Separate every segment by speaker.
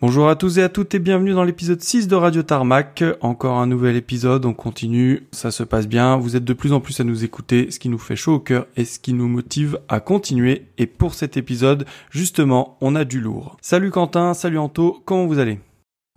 Speaker 1: Bonjour à tous et à toutes et bienvenue dans l'épisode 6 de Radio Tarmac. Encore un nouvel épisode, on continue, ça se passe bien, vous êtes de plus en plus à nous écouter, ce qui nous fait chaud au cœur et ce qui nous motive à continuer. Et pour cet épisode, justement, on a du lourd. Salut Quentin, salut Anto, comment vous allez?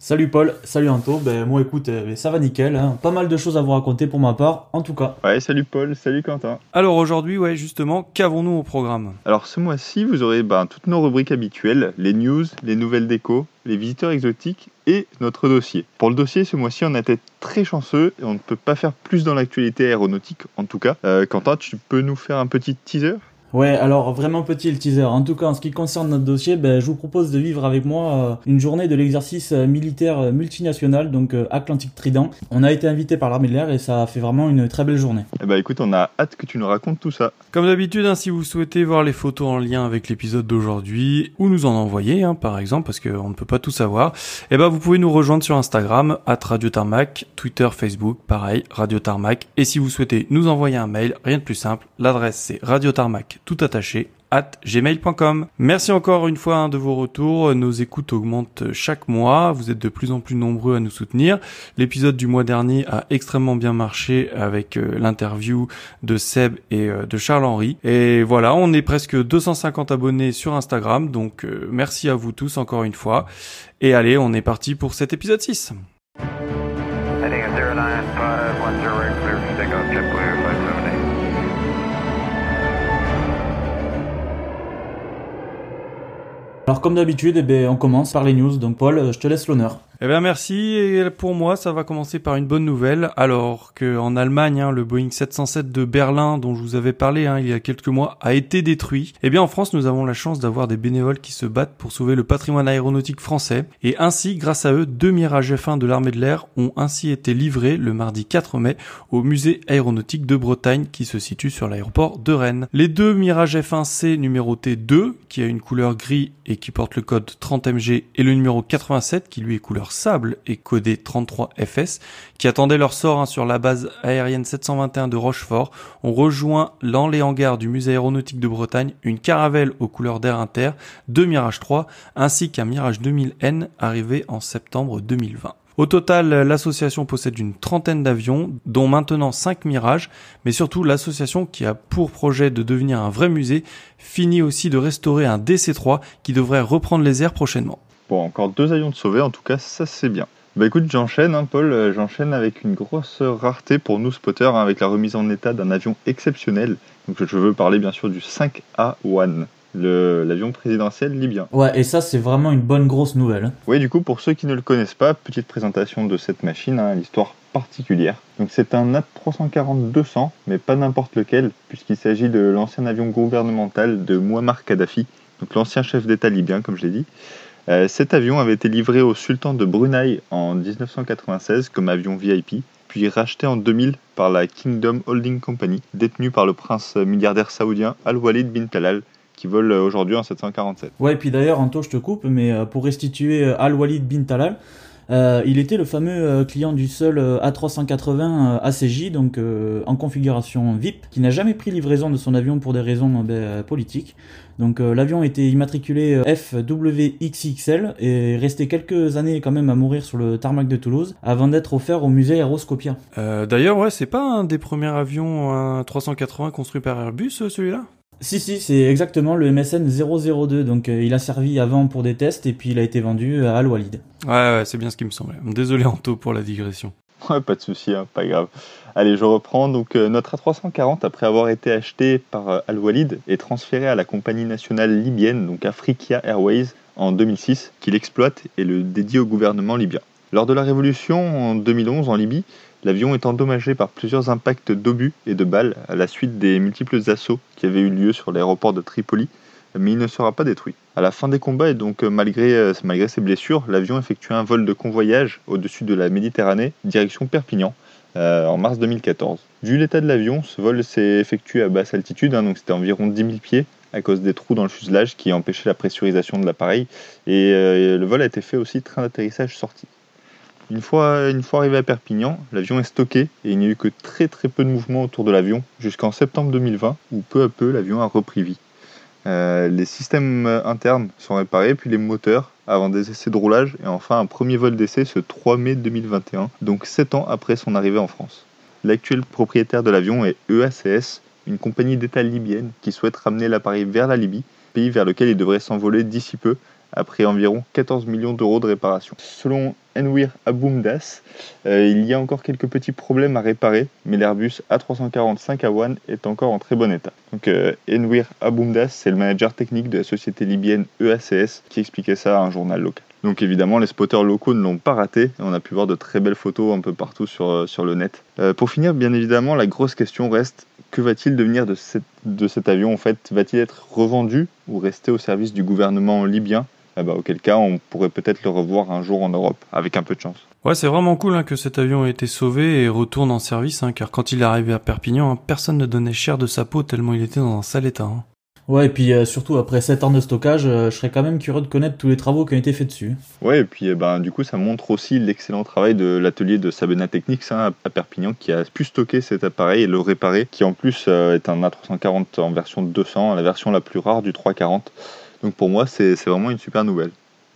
Speaker 2: Salut Paul, salut Anto, ben moi écoute, euh, ça va nickel, hein. pas mal de choses à vous raconter pour ma part, en tout cas.
Speaker 3: Ouais, salut Paul, salut Quentin.
Speaker 1: Alors aujourd'hui, ouais, justement, qu'avons-nous au programme?
Speaker 3: Alors ce mois-ci, vous aurez ben, toutes nos rubriques habituelles, les news, les nouvelles déco, les visiteurs exotiques et notre dossier. Pour le dossier, ce mois-ci, on a été très chanceux et on ne peut pas faire plus dans l'actualité aéronautique en tout cas. Euh, Quentin, tu peux nous faire un petit teaser?
Speaker 2: Ouais, alors vraiment petit le teaser. En tout cas, en ce qui concerne notre dossier, ben, je vous propose de vivre avec moi euh, une journée de l'exercice euh, militaire euh, multinational, donc Atlantique Trident. On a été invité par l'armée de l'air et ça a fait vraiment une très belle journée.
Speaker 3: Eh ben écoute, on a hâte que tu nous racontes tout ça.
Speaker 1: Comme d'habitude, hein, si vous souhaitez voir les photos en lien avec l'épisode d'aujourd'hui, ou nous en envoyer, hein, par exemple, parce qu'on ne peut pas tout savoir, eh ben vous pouvez nous rejoindre sur Instagram, at Radio Tarmac, Twitter, Facebook, pareil, Radio Tarmac. Et si vous souhaitez nous envoyer un mail, rien de plus simple, l'adresse c'est Radio Tarmac tout attaché at gmail.com. Merci encore une fois hein, de vos retours. Nos écoutes augmentent chaque mois. Vous êtes de plus en plus nombreux à nous soutenir. L'épisode du mois dernier a extrêmement bien marché avec euh, l'interview de Seb et euh, de Charles-Henri. Et voilà, on est presque 250 abonnés sur Instagram. Donc euh, merci à vous tous encore une fois. Et allez, on est parti pour cet épisode 6.
Speaker 2: Alors comme d'habitude, eh ben, on commence par les news. Donc Paul, je te laisse l'honneur.
Speaker 1: Eh bien merci et pour moi ça va commencer par une bonne nouvelle alors que en Allemagne hein, le Boeing 707 de Berlin dont je vous avais parlé hein, il y a quelques mois a été détruit. Eh bien en France nous avons la chance d'avoir des bénévoles qui se battent pour sauver le patrimoine aéronautique français et ainsi grâce à eux deux Mirage F1 de l'armée de l'air ont ainsi été livrés le mardi 4 mai au musée aéronautique de Bretagne qui se situe sur l'aéroport de Rennes. Les deux Mirage F1C numéroté 2 qui a une couleur gris et qui porte le code 30MG et le numéro 87 qui lui est couleur sable et codé 33FS, qui attendaient leur sort hein, sur la base aérienne 721 de Rochefort, ont rejoint dans les hangars du musée aéronautique de Bretagne une caravelle aux couleurs d'air inter, deux Mirage 3, ainsi qu'un Mirage 2000N arrivé en septembre 2020. Au total, l'association possède une trentaine d'avions, dont maintenant 5 Mirages, mais surtout l'association qui a pour projet de devenir un vrai musée finit aussi de restaurer un DC-3 qui devrait reprendre les airs prochainement.
Speaker 3: Bon, encore deux avions de sauver, en tout cas, ça c'est bien. Bah écoute, j'enchaîne, hein, Paul, euh, j'enchaîne avec une grosse rareté pour nous spotters, hein, avec la remise en état d'un avion exceptionnel. Donc je veux parler bien sûr du 5A1, l'avion présidentiel libyen.
Speaker 2: Ouais, et ça c'est vraiment une bonne grosse nouvelle. Hein.
Speaker 3: Oui, du coup, pour ceux qui ne le connaissent pas, petite présentation de cette machine, l'histoire particulière. Donc c'est un A340-200, mais pas n'importe lequel, puisqu'il s'agit de l'ancien avion gouvernemental de Muammar Kadhafi, donc l'ancien chef d'État libyen, comme je l'ai dit. Euh, cet avion avait été livré au sultan de Brunei en 1996 comme avion VIP, puis racheté en 2000 par la Kingdom Holding Company, détenue par le prince milliardaire saoudien Al-Walid bin Talal, qui vole aujourd'hui en 747.
Speaker 2: Ouais, et puis d'ailleurs, Anto, je te coupe, mais euh, pour restituer euh, Al-Walid bin Talal, euh, il était le fameux euh, client du seul euh, A380 ACJ, donc en configuration VIP, qui n'a jamais pris livraison de son avion pour des raisons ben, politiques. Donc l'avion était immatriculé FWXXL et resté quelques années quand même à mourir sur le tarmac de Toulouse avant d'être offert au musée Aeroscopia.
Speaker 1: D'ailleurs, ouais, c'est pas un des premiers avions 380 construits par Airbus, celui-là?
Speaker 2: Si, si, c'est exactement le MSN 002. Donc, euh, il a servi avant pour des tests et puis il a été vendu à Al-Walid.
Speaker 1: Ouais, ouais c'est bien ce qui me semblait. Désolé, Anto, pour la digression.
Speaker 3: Ouais, pas de souci, hein, pas grave. Allez, je reprends. Donc, euh, notre A340, après avoir été acheté par euh, Al-Walid, est transféré à la compagnie nationale libyenne, donc Africa Airways, en 2006, qui l'exploite et le dédie au gouvernement libyen. Lors de la révolution en 2011 en Libye, L'avion est endommagé par plusieurs impacts d'obus et de balles à la suite des multiples assauts qui avaient eu lieu sur l'aéroport de Tripoli, mais il ne sera pas détruit. À la fin des combats et donc euh, malgré, euh, ses blessures, l'avion effectue un vol de convoyage au-dessus de la Méditerranée, direction Perpignan, euh, en mars 2014. Vu l'état de l'avion, ce vol s'est effectué à basse altitude, hein, donc c'était environ 10 000 pieds, à cause des trous dans le fuselage qui empêchaient la pressurisation de l'appareil, et le vol a été fait aussi train d'atterrissage sorti. Une fois, arrivé à Perpignan, l'avion est stocké et il n'y a eu que très très peu de mouvement autour de l'avion jusqu'en septembre 2020 où peu à peu l'avion a repris vie. les systèmes internes sont réparés, puis les moteurs avant des essais de roulage et enfin un premier vol d'essai ce 3 mai 2021, donc 7 ans après son arrivée en France. L'actuel propriétaire de l'avion est EACS, une compagnie d'État libyenne qui souhaite ramener l'appareil vers la Libye, pays vers lequel il devrait s'envoler d'ici peu, après environ 14 millions d'euros de réparation. Selon Enwir Aboumdas, euh, il y a encore quelques petits problèmes à réparer, mais l'Airbus A340 A1 est encore en très bon état. Donc euh, Enwir Aboumdas, c'est le manager technique de la société libyenne EACS qui expliquait ça à un journal local. Donc évidemment, les spotters locaux ne l'ont pas raté. On a pu voir de très belles photos un peu partout sur, euh, sur le net. pour finir, bien évidemment, la grosse question reste que va-t-il devenir de, de cet avion? En fait, va-t-il être revendu ou rester au service du gouvernement libyen? Eh ben, auquel cas on pourrait peut-être le revoir un jour en Europe, avec un peu de chance.
Speaker 1: Ouais, c'est vraiment cool hein, que cet avion ait été sauvé et retourne en service, hein, car quand il est arrivé à Perpignan, hein, personne ne donnait cher de sa peau tellement il était dans un sale état.
Speaker 2: Ouais, et puis euh, surtout après 7 ans de stockage, euh, je serais quand même curieux de connaître tous les travaux qui ont été faits dessus.
Speaker 3: Ouais, et puis eh ben, du coup, ça montre aussi l'excellent travail de l'atelier de Sabena Technics à Perpignan qui a pu stocker cet appareil et le réparer, qui en plus euh, est un A340 en version 200, la version la plus rare du 340. Donc pour moi, c'est vraiment une super nouvelle.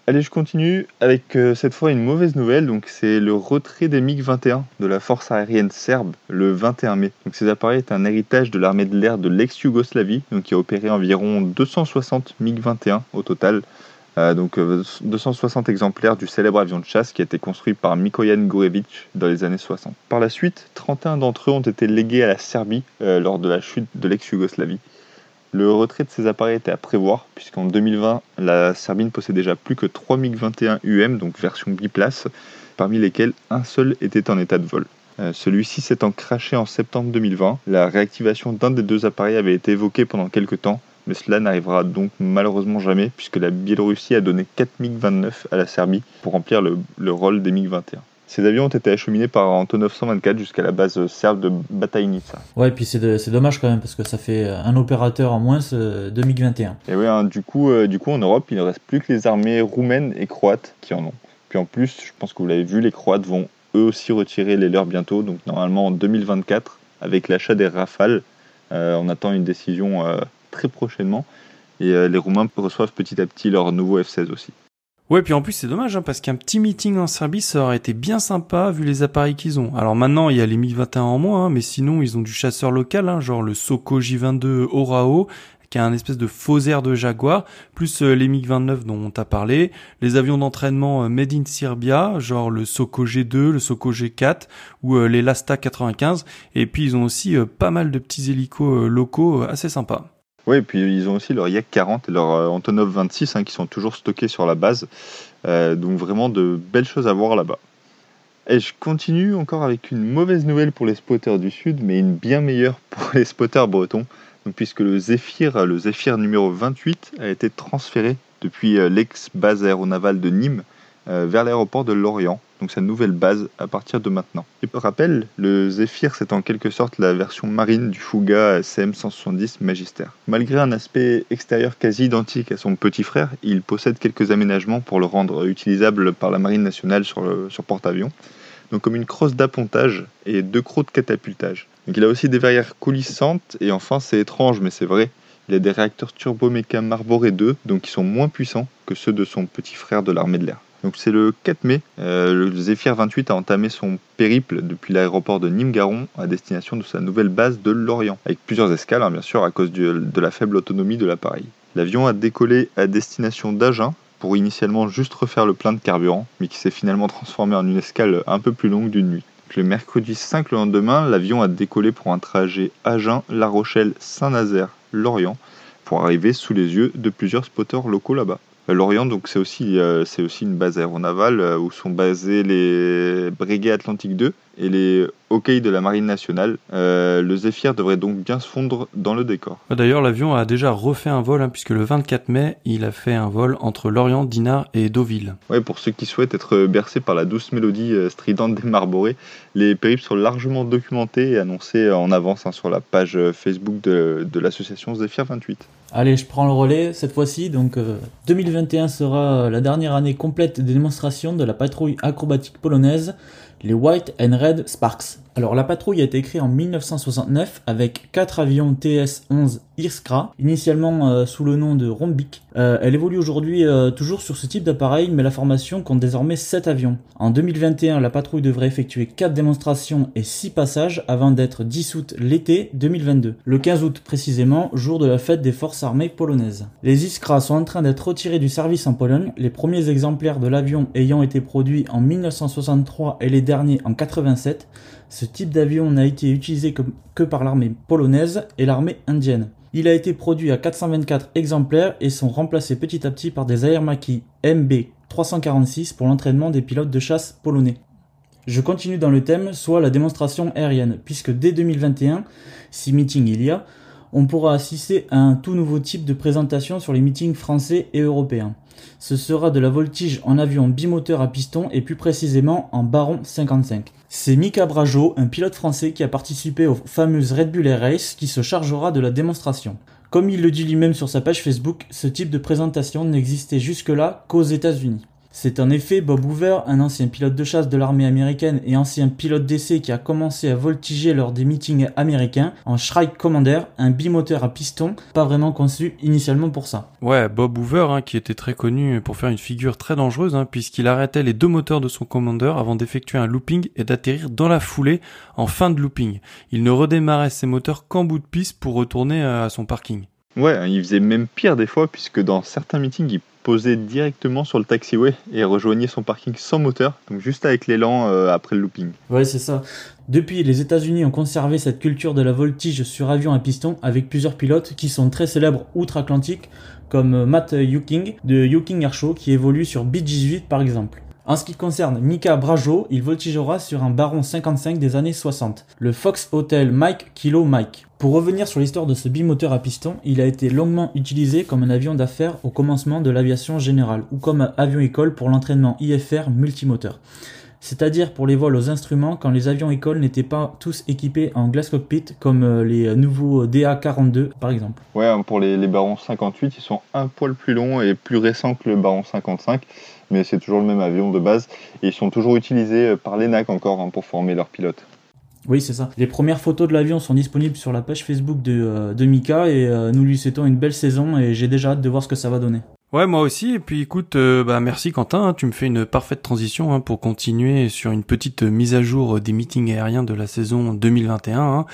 Speaker 3: Allez, je continue avec euh, cette fois une mauvaise nouvelle. Donc c'est le retrait des MiG-21 de la force aérienne serbe le 21 mai. Donc ces appareils est un héritage de l'armée de l'air de l'ex-Yougoslavie, qui a opéré environ 260 MiG-21 au total. Euh, donc 260 euh, exemplaires du célèbre avion de chasse qui a été construit par Mikoyan Gurevich dans les années 60. Par la suite, 31 d'entre eux ont été légués à la Serbie lors de la chute de l'ex-Yougoslavie. Le retrait de ces appareils était à prévoir, puisqu'en 2020, la Serbie ne possédait déjà plus que 3 MiG-21 UM, donc version biplace, parmi lesquels un seul était en état de vol. Euh, celui-ci s'étant craché en septembre 2020, la réactivation d'un des deux appareils avait été évoquée pendant quelques temps, mais cela n'arrivera donc malheureusement jamais, puisque la Biélorussie a donné 4 MiG-29 à la Serbie pour remplir le rôle des MiG-21. Ces avions ont été acheminés par Antonov 124 jusqu'à la base serbe de Batajnica.
Speaker 2: Ouais, et puis c'est dommage quand même parce que ça fait un opérateur en moins ce 2021.
Speaker 3: Et oui, hein, du, coup, euh, du coup en Europe, il ne reste plus que les armées roumaines et croates qui en ont. Puis en plus, je pense que vous l'avez vu, les Croates vont eux aussi retirer les leurs bientôt, donc normalement en 2024 avec l'achat des Rafales. Euh, on attend une décision euh, très prochainement. Et les Roumains reçoivent petit à petit leur nouveau F-16 aussi.
Speaker 1: Ouais, puis en plus c'est dommage hein, parce qu'un petit meeting en Serbie ça aurait été bien sympa vu les appareils qu'ils ont. Alors maintenant il y a les MiG-21 en moins, hein, mais sinon ils ont du chasseur local, hein, genre le Soko J-22 Orao qui a un espèce de faux air de Jaguar, plus euh, les MiG-29 dont on t'a parlé, les avions d'entraînement euh, Made in Serbia, genre le Soko G2, le Soko G4 ou euh, les Lasta 95, et puis ils ont aussi pas mal de petits hélicos locaux assez sympas.
Speaker 3: Oui, et puis ils ont aussi leur Yak 40 et leur euh, Antonov 26 hein, qui sont toujours stockés sur la base. Euh, donc vraiment de belles choses à voir là-bas. Et je continue encore avec une mauvaise nouvelle pour les spotters du Sud, mais une bien meilleure pour les spotters bretons. Puisque le Zephyr, le Zephyr numéro 28, a été transféré depuis euh, l'ex-base aéronavale de Nîmes vers l'aéroport de Lorient donc sa nouvelle base à partir de maintenant. Et pour rappel, le Zephyr c'est en quelque sorte la version marine du Fuga CM170 Magister. Malgré un aspect extérieur quasi identique à son petit frère, il possède quelques aménagements pour le rendre utilisable par la marine nationale sur, porte-avions. Donc comme une crosse d'appontage et deux crocs de catapultage. Il a aussi des verrières coulissantes et enfin c'est étrange mais c'est vrai, il a des réacteurs turboméca Marboré 2 donc qui sont moins puissants que ceux de son petit frère de l'armée de l'air. Donc c'est le 4 mai, euh, le Zephyr 28 a entamé son périple depuis l'aéroport de Nîmes-Garon à destination de sa nouvelle base de Lorient, avec plusieurs escales hein, bien sûr à cause de la faible autonomie de l'appareil. L'avion a décollé à destination d'Agen pour initialement juste refaire le plein de carburant, mais qui s'est finalement transformé en une escale un peu plus longue d'une nuit. le mercredi 5 le lendemain, l'avion a décollé pour un trajet Agen-La Rochelle-Saint-Nazaire, Lorient, pour arriver sous les yeux de plusieurs spotters locaux là-bas. Euh, Lorient, donc c'est aussi, euh, aussi une base aéronavale euh, où sont basés les Breguet Atlantique 2 et les hockey de la Marine nationale. le Zephyr devrait donc bien se fondre dans le décor.
Speaker 1: D'ailleurs, l'avion a déjà refait un vol, hein, puisque le 24 mai, il a fait un vol entre Lorient, Dinard et Deauville.
Speaker 3: Ouais, pour ceux qui souhaitent être bercés par la douce mélodie stridente des Marborés, les périples sont largement documentés et annoncés en avance hein, sur la page Facebook de, de l'association Zephyr 28.
Speaker 2: Allez, je prends le relais cette fois-ci. Donc, 2021 euh, sera la dernière année complète des démonstrations de la patrouille acrobatique polonaise, les White and Red Sparks. Alors la patrouille a été créée en 1969 avec 4 avions TS-11 Iskra, initialement euh, sous le nom de Rombik. Euh, elle évolue aujourd'hui euh, toujours sur ce type d'appareil, mais la formation compte désormais 7 avions. En 2021, la patrouille devrait effectuer 4 démonstrations et 6 passages avant d'être dissoute l'été 2022, le 15 août précisément, jour de la fête des forces armées polonaises. Les Iskra sont en train d'être retirés du service en Pologne, les premiers exemplaires de l'avion ayant été produits en 1963 et les derniers en 87. Ce type d'avion n'a été utilisé que, par l'armée polonaise et l'armée indienne. Il a été produit à 424 exemplaires et sont remplacés petit à petit par des Aermaki MB 346 pour l'entraînement des pilotes de chasse polonais. Je continue dans le thème, soit la démonstration aérienne, puisque dès 2021, si meeting il y a, on pourra assister à un tout nouveau type de présentation sur les meetings français et européens. Ce sera de la voltige en avion bimoteur à piston et plus précisément en Baron 55. C'est Mika Brajo, un pilote français qui a participé aux fameuses Red Bull Air Race qui se chargera de la démonstration. Comme il le dit lui-même sur sa page Facebook, ce type de présentation n'existait jusque-là qu'aux États-Unis. C'est en effet Bob Hoover, un ancien pilote de chasse de l'armée américaine et ancien pilote d'essai qui a commencé à voltiger lors des meetings américains en Shrike Commander, un bimoteur à piston, pas vraiment conçu initialement pour ça.
Speaker 1: Ouais, Bob Hoover, hein, qui était très connu pour faire une figure très dangereuse, hein, puisqu'il arrêtait les deux moteurs de son Commander avant d'effectuer un looping et d'atterrir dans la foulée en fin de looping. Il ne redémarrait ses moteurs qu'en bout de piste pour retourner à son parking.
Speaker 3: Ouais, il faisait même pire des fois, puisque dans certains meetings, il posait directement sur le taxiway et rejoignait son parking sans moteur, donc juste avec l'élan euh, après le looping.
Speaker 2: Ouais, c'est ça. Depuis, les États-Unis ont conservé cette culture de la voltige sur avion à piston avec plusieurs pilotes qui sont très célèbres outre-Atlantique, comme Matt Yuking de Yuking Air Show qui évolue sur B-18 par exemple. En ce qui concerne Mika Brajo, il voltigera sur un Baron 55 des années 60, le Fox Hotel Mike Kilo Mike. Pour revenir sur l'histoire de ce bimoteur à piston, il a été longuement utilisé comme un avion d'affaires au commencement de l'aviation générale ou comme avion-école pour l'entraînement IFR multimoteur. C'est-à-dire pour les vols aux instruments quand les avions écoles n'étaient pas tous équipés en glass cockpit comme euh, les nouveaux DA42 par exemple.
Speaker 3: Ouais, pour les Barons 58, ils sont un poil plus longs et plus récents que le Baron 55 mais c'est toujours le même avion de base. Et ils sont toujours utilisés euh, par l'ENAC encore hein, pour former leurs pilotes.
Speaker 2: Oui, c'est ça. Les premières photos de l'avion sont disponibles sur la page Facebook de, euh, de Mika et euh, nous lui souhaitons une belle saison et j'ai déjà hâte de voir ce que ça va donner.
Speaker 1: Ouais, moi aussi. Et puis écoute, euh, bah merci Quentin, hein. tu me fais une parfaite transition hein, pour continuer sur une petite mise à jour des meetings aériens de la saison 2021. Hein.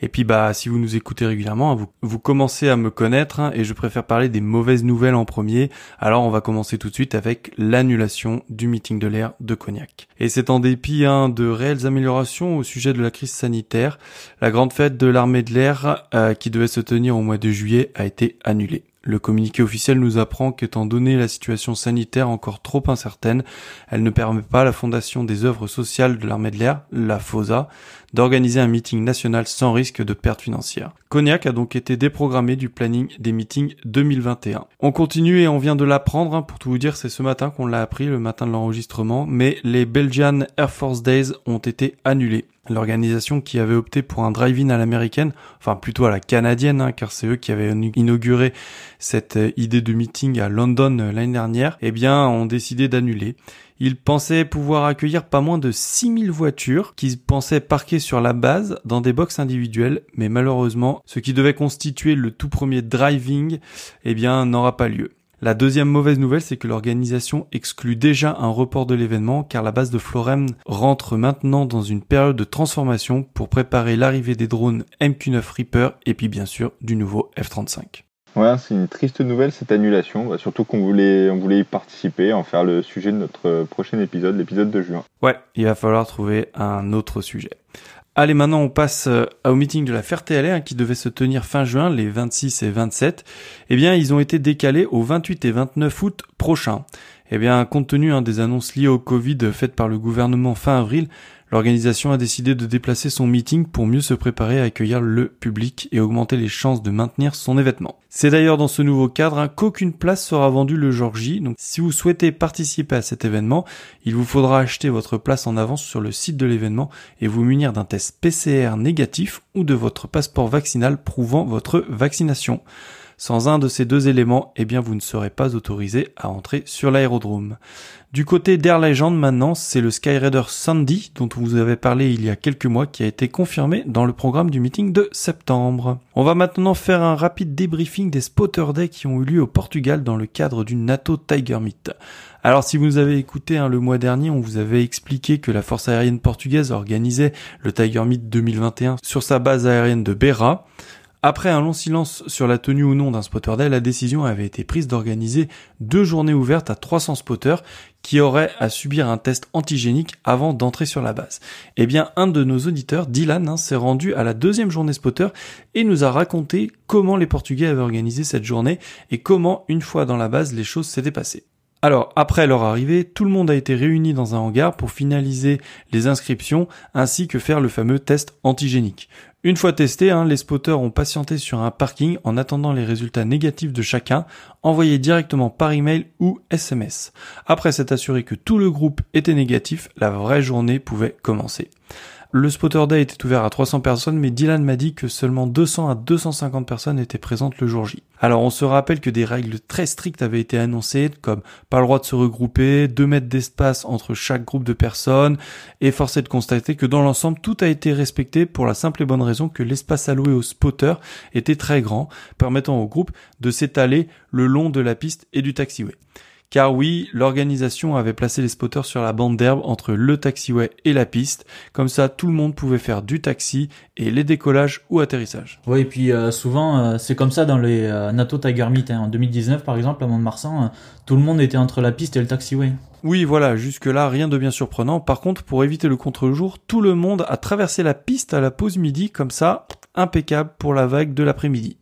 Speaker 1: Et puis bah si vous nous écoutez régulièrement, vous, vous commencez à me connaître et je préfère parler des mauvaises nouvelles en premier. Alors on va commencer tout de suite avec l'annulation du meeting de l'air de Cognac. Et c'est en dépit de réelles améliorations au sujet de la crise sanitaire. La grande fête de l'armée de l'air euh, qui devait se tenir au mois de juillet a été annulée. Le communiqué officiel nous apprend qu'étant donné la situation sanitaire encore trop incertaine, elle ne permet pas à la Fondation des œuvres sociales de l'armée de l'air, la FOSA, d'organiser un meeting national sans risque de perte financière. Cognac a donc été déprogrammé du planning des meetings 2021. On continue et on vient de l'apprendre, hein, pour tout vous dire, c'est ce matin qu'on l'a appris, le matin de l'enregistrement, mais les Belgian Air Force Days ont été annulés l'organisation qui avait opté pour un drive-in à l'américaine, enfin plutôt à la canadienne, hein, car c'est eux qui avaient inauguré cette euh, idée de meeting à London euh, l'année dernière, eh bien ont décidé d'annuler. Ils pensaient pouvoir accueillir pas moins de 6000 voitures qu'ils pensaient parquer sur la base dans des box individuelles, mais malheureusement, ce qui devait constituer le tout premier driving, eh bien, n'aura pas lieu. La deuxième mauvaise nouvelle, c'est que l'organisation exclut déjà un report de l'événement car la base de Florem rentre maintenant dans une période de transformation pour préparer l'arrivée des drones MQ-9 Reaper et puis bien sûr du nouveau F-35.
Speaker 3: Ouais, c'est une triste nouvelle cette annulation, bah, surtout qu'on voulait, on voulait y participer, en faire le sujet de notre prochain épisode, l'épisode de juin.
Speaker 1: Ouais, il va falloir trouver un autre sujet. Allez, maintenant on passe euh, au meeting de la Ferté-Alais hein, qui devait se tenir fin juin, les 26 et 27. Eh bien, ils ont été décalés au 28 et 29 août prochain. Eh bien, compte tenu hein, des annonces liées au Covid faites par le gouvernement fin avril, L'organisation a décidé de déplacer son meeting pour mieux se préparer à accueillir le public et augmenter les chances de maintenir son événement. C'est d'ailleurs dans ce nouveau cadre hein, qu'aucune place sera vendue le jour J, donc si vous souhaitez participer à cet événement, il vous faudra acheter votre place en avance sur le site de l'événement et vous munir d'un test PCR négatif ou de votre passeport vaccinal prouvant votre vaccination. Sans un de ces deux éléments, eh bien vous ne serez pas autorisé à entrer sur l'aérodrome. Du côté d'Air Legend maintenant, c'est le Skyraider Sandy dont vous avez parlé il y a quelques mois qui a été confirmé dans le programme du meeting de septembre. On va maintenant faire un rapide débriefing des Spotter Day qui ont eu lieu au Portugal dans le cadre du NATO Tiger Meet. Alors si vous avez écouté hein, le mois dernier, on vous avait expliqué que la force aérienne portugaise organisait le Tiger Meet 2021 sur sa base aérienne de Beira. Après un long silence sur la tenue ou non d'un spotter day, la décision avait été prise d'organiser deux journées ouvertes à 300 spotters qui auraient à subir un test antigénique avant d'entrer sur la base. Eh bien, un de nos auditeurs, Dylan, hein, s'est rendu à la deuxième journée spotter et nous a raconté comment les Portugais avaient organisé cette journée et comment, une fois dans la base, les choses s'étaient passées. Alors, après leur arrivée, tout le monde a été réuni dans un hangar pour finaliser les inscriptions ainsi que faire le fameux test antigénique. Une fois testé, hein, les spotters ont patienté sur un parking en attendant les résultats négatifs de chacun, envoyés directement par email ou SMS. Après s'être assuré que tout le groupe était négatif, la vraie journée pouvait commencer. Le Spotter Day était ouvert à 300 personnes, mais Dylan m'a dit que seulement 200 à 250 personnes étaient présentes le jour J. Alors on se rappelle que des règles très strictes avaient été annoncées, comme pas le droit de se regrouper, 2 mètres d'espace entre chaque groupe de personnes, et force de constater que dans l'ensemble tout a été respecté pour la simple et bonne raison que l'espace alloué aux spotters était très grand, permettant au groupe de s'étaler le long de la piste et du taxiway. Car oui, l'organisation avait placé les spotters sur la bande d'herbe entre le taxiway et la piste. Comme ça, tout le monde pouvait faire du taxi et les décollages ou atterrissages.
Speaker 2: Oui, et puis euh, souvent, euh, c'est comme ça dans les euh, NATO Tiger Meet. Hein. En 2019, par exemple, à Mont-de-Marsan, tout le monde était entre la piste et le taxiway.
Speaker 1: Oui, voilà, jusque-là, rien de bien surprenant. Par contre, pour éviter le contre-jour, tout le monde a traversé la piste à la pause midi, comme ça, impeccable pour la vague de l'après-midi.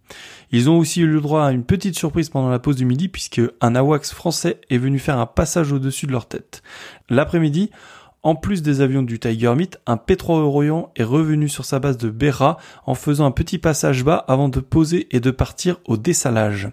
Speaker 1: Ils ont aussi eu le droit à une petite surprise pendant la pause du midi puisque un AWACS français est venu faire un passage au-dessus de leur tête. L'après-midi, en plus des avions du Tiger Meet, un P3 Orion est revenu sur sa base de Berra en faisant un petit passage bas avant de poser et de partir au dessalage.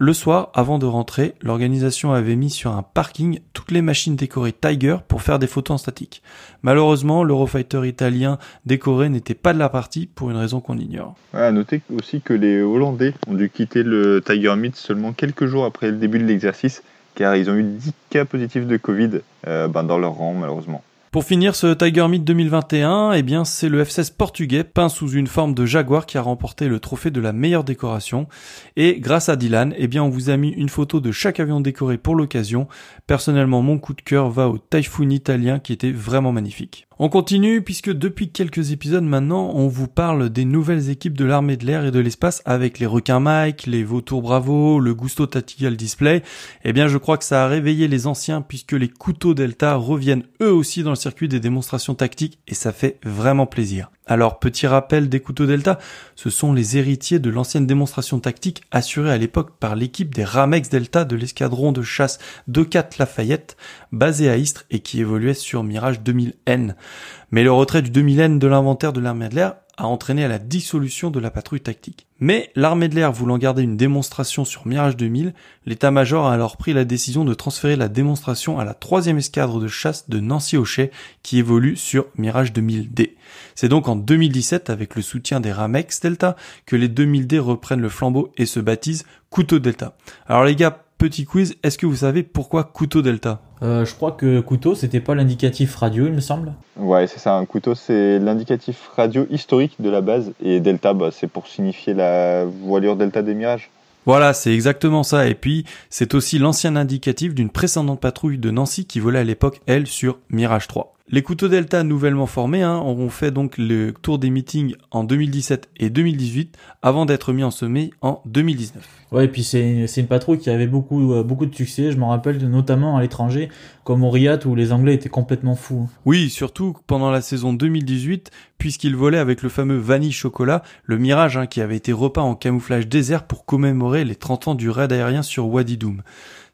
Speaker 1: Le soir, avant de rentrer, l'organisation avait mis sur un parking toutes les machines décorées Tiger pour faire des photos en statique. Malheureusement, l'Eurofighter italien décoré n'était pas de la partie pour une raison qu'on ignore.
Speaker 3: à noter aussi que les Hollandais ont dû quitter le Tiger Meet seulement quelques jours après le début de l'exercice car ils ont eu 10 cas positifs de Covid euh, ben, dans leur rang malheureusement.
Speaker 1: Pour finir ce Tiger Meet 2021, eh bien c'est le F16 portugais peint sous une forme de jaguar qui a remporté le trophée de la meilleure décoration. Et grâce à Dylan, eh bien on vous a mis une photo de chaque avion décoré pour l'occasion. Personnellement, mon coup de cœur va au Typhoon italien qui était vraiment magnifique. On continue puisque depuis quelques épisodes maintenant, on vous parle des nouvelles équipes de l'armée de l'air et de l'espace avec les requins Mike, les vautours Bravo, le Gusto Tactical Display. Eh bien, je crois que ça a réveillé les anciens puisque les couteaux Delta reviennent eux aussi dans le circuit des démonstrations tactiques et ça fait vraiment plaisir. Alors, petit rappel des couteaux Delta, ce sont les héritiers de l'ancienne démonstration tactique assurée à l'époque par l'équipe des Ramex Delta de l'escadron de chasse 2-4 Lafayette, basé à Istres et qui évoluait sur Mirage 2000N. Mais le retrait du 2000N de l'inventaire de l'armée de l'air a entraîné à la dissolution de la patrouille tactique. Mais l'armée de l'air voulant garder une démonstration sur Mirage 2000, l'état-major a alors pris la décision de transférer la démonstration à la troisième escadre de chasse de Nancy-Auchet qui évolue sur Mirage 2000D. C'est donc en 2017, avec le soutien des Ramex Delta, que les 2000D reprennent le flambeau et se baptisent Couteau Delta. Alors les gars, petit quiz, est-ce que vous savez pourquoi Couteau Delta?
Speaker 2: Euh, je crois que couteau, c'était pas l'indicatif radio, il me semble.
Speaker 3: Ouais, c'est ça. Un couteau, c'est l'indicatif radio historique de la base. Et delta, bah, c'est pour signifier la voilure delta des mirages.
Speaker 1: Voilà, c'est exactement ça. Et puis, c'est aussi l'ancien indicatif d'une précédente patrouille de Nancy qui volait à l'époque, elle, sur Mirage 3. Les couteaux Delta nouvellement formés hein, auront fait donc le tour des meetings en 2017 et 2018 avant d'être mis en sommet en 2019.
Speaker 2: Ouais, et puis c'est une patrouille qui avait beaucoup euh, beaucoup de succès. Je m'en rappelle notamment à l'étranger, comme au Riyad où les Anglais étaient complètement fous.
Speaker 1: Oui, surtout pendant la saison 2018, puisqu'ils volaient avec le fameux Vanille Chocolat, le Mirage hein, qui avait été repeint en camouflage désert pour commémorer les 30 ans du raid aérien sur Wadi Doum.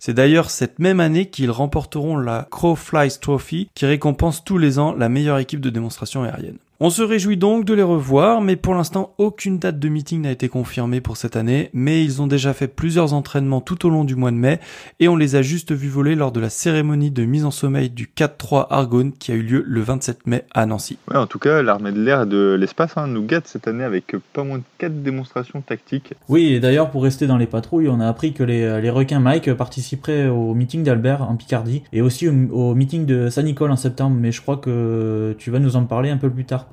Speaker 1: C'est d'ailleurs cette même année qu'ils remporteront la Crow Flies Trophy qui récompense tous les ans la meilleure équipe de démonstration aérienne. On se réjouit donc de les revoir, mais pour l'instant aucune date de meeting n'a été confirmée pour cette année, mais ils ont déjà fait plusieurs entraînements tout au long du mois de mai, et on les a juste vus voler lors de la cérémonie de mise en sommeil du 4-3 Argonne qui a eu lieu le 27 mai à Nancy.
Speaker 3: Ouais, en tout cas, l'armée de l'air et de l'espace hein, nous gâte cette année avec pas moins de 4 démonstrations tactiques.
Speaker 2: Oui, et d'ailleurs pour rester dans les patrouilles, on a appris que les, les requins Mike participeraient au meeting d'Albert en Picardie, et aussi au, au meeting de Saint-Nicole en septembre, mais je crois que tu vas nous en parler un peu plus tard.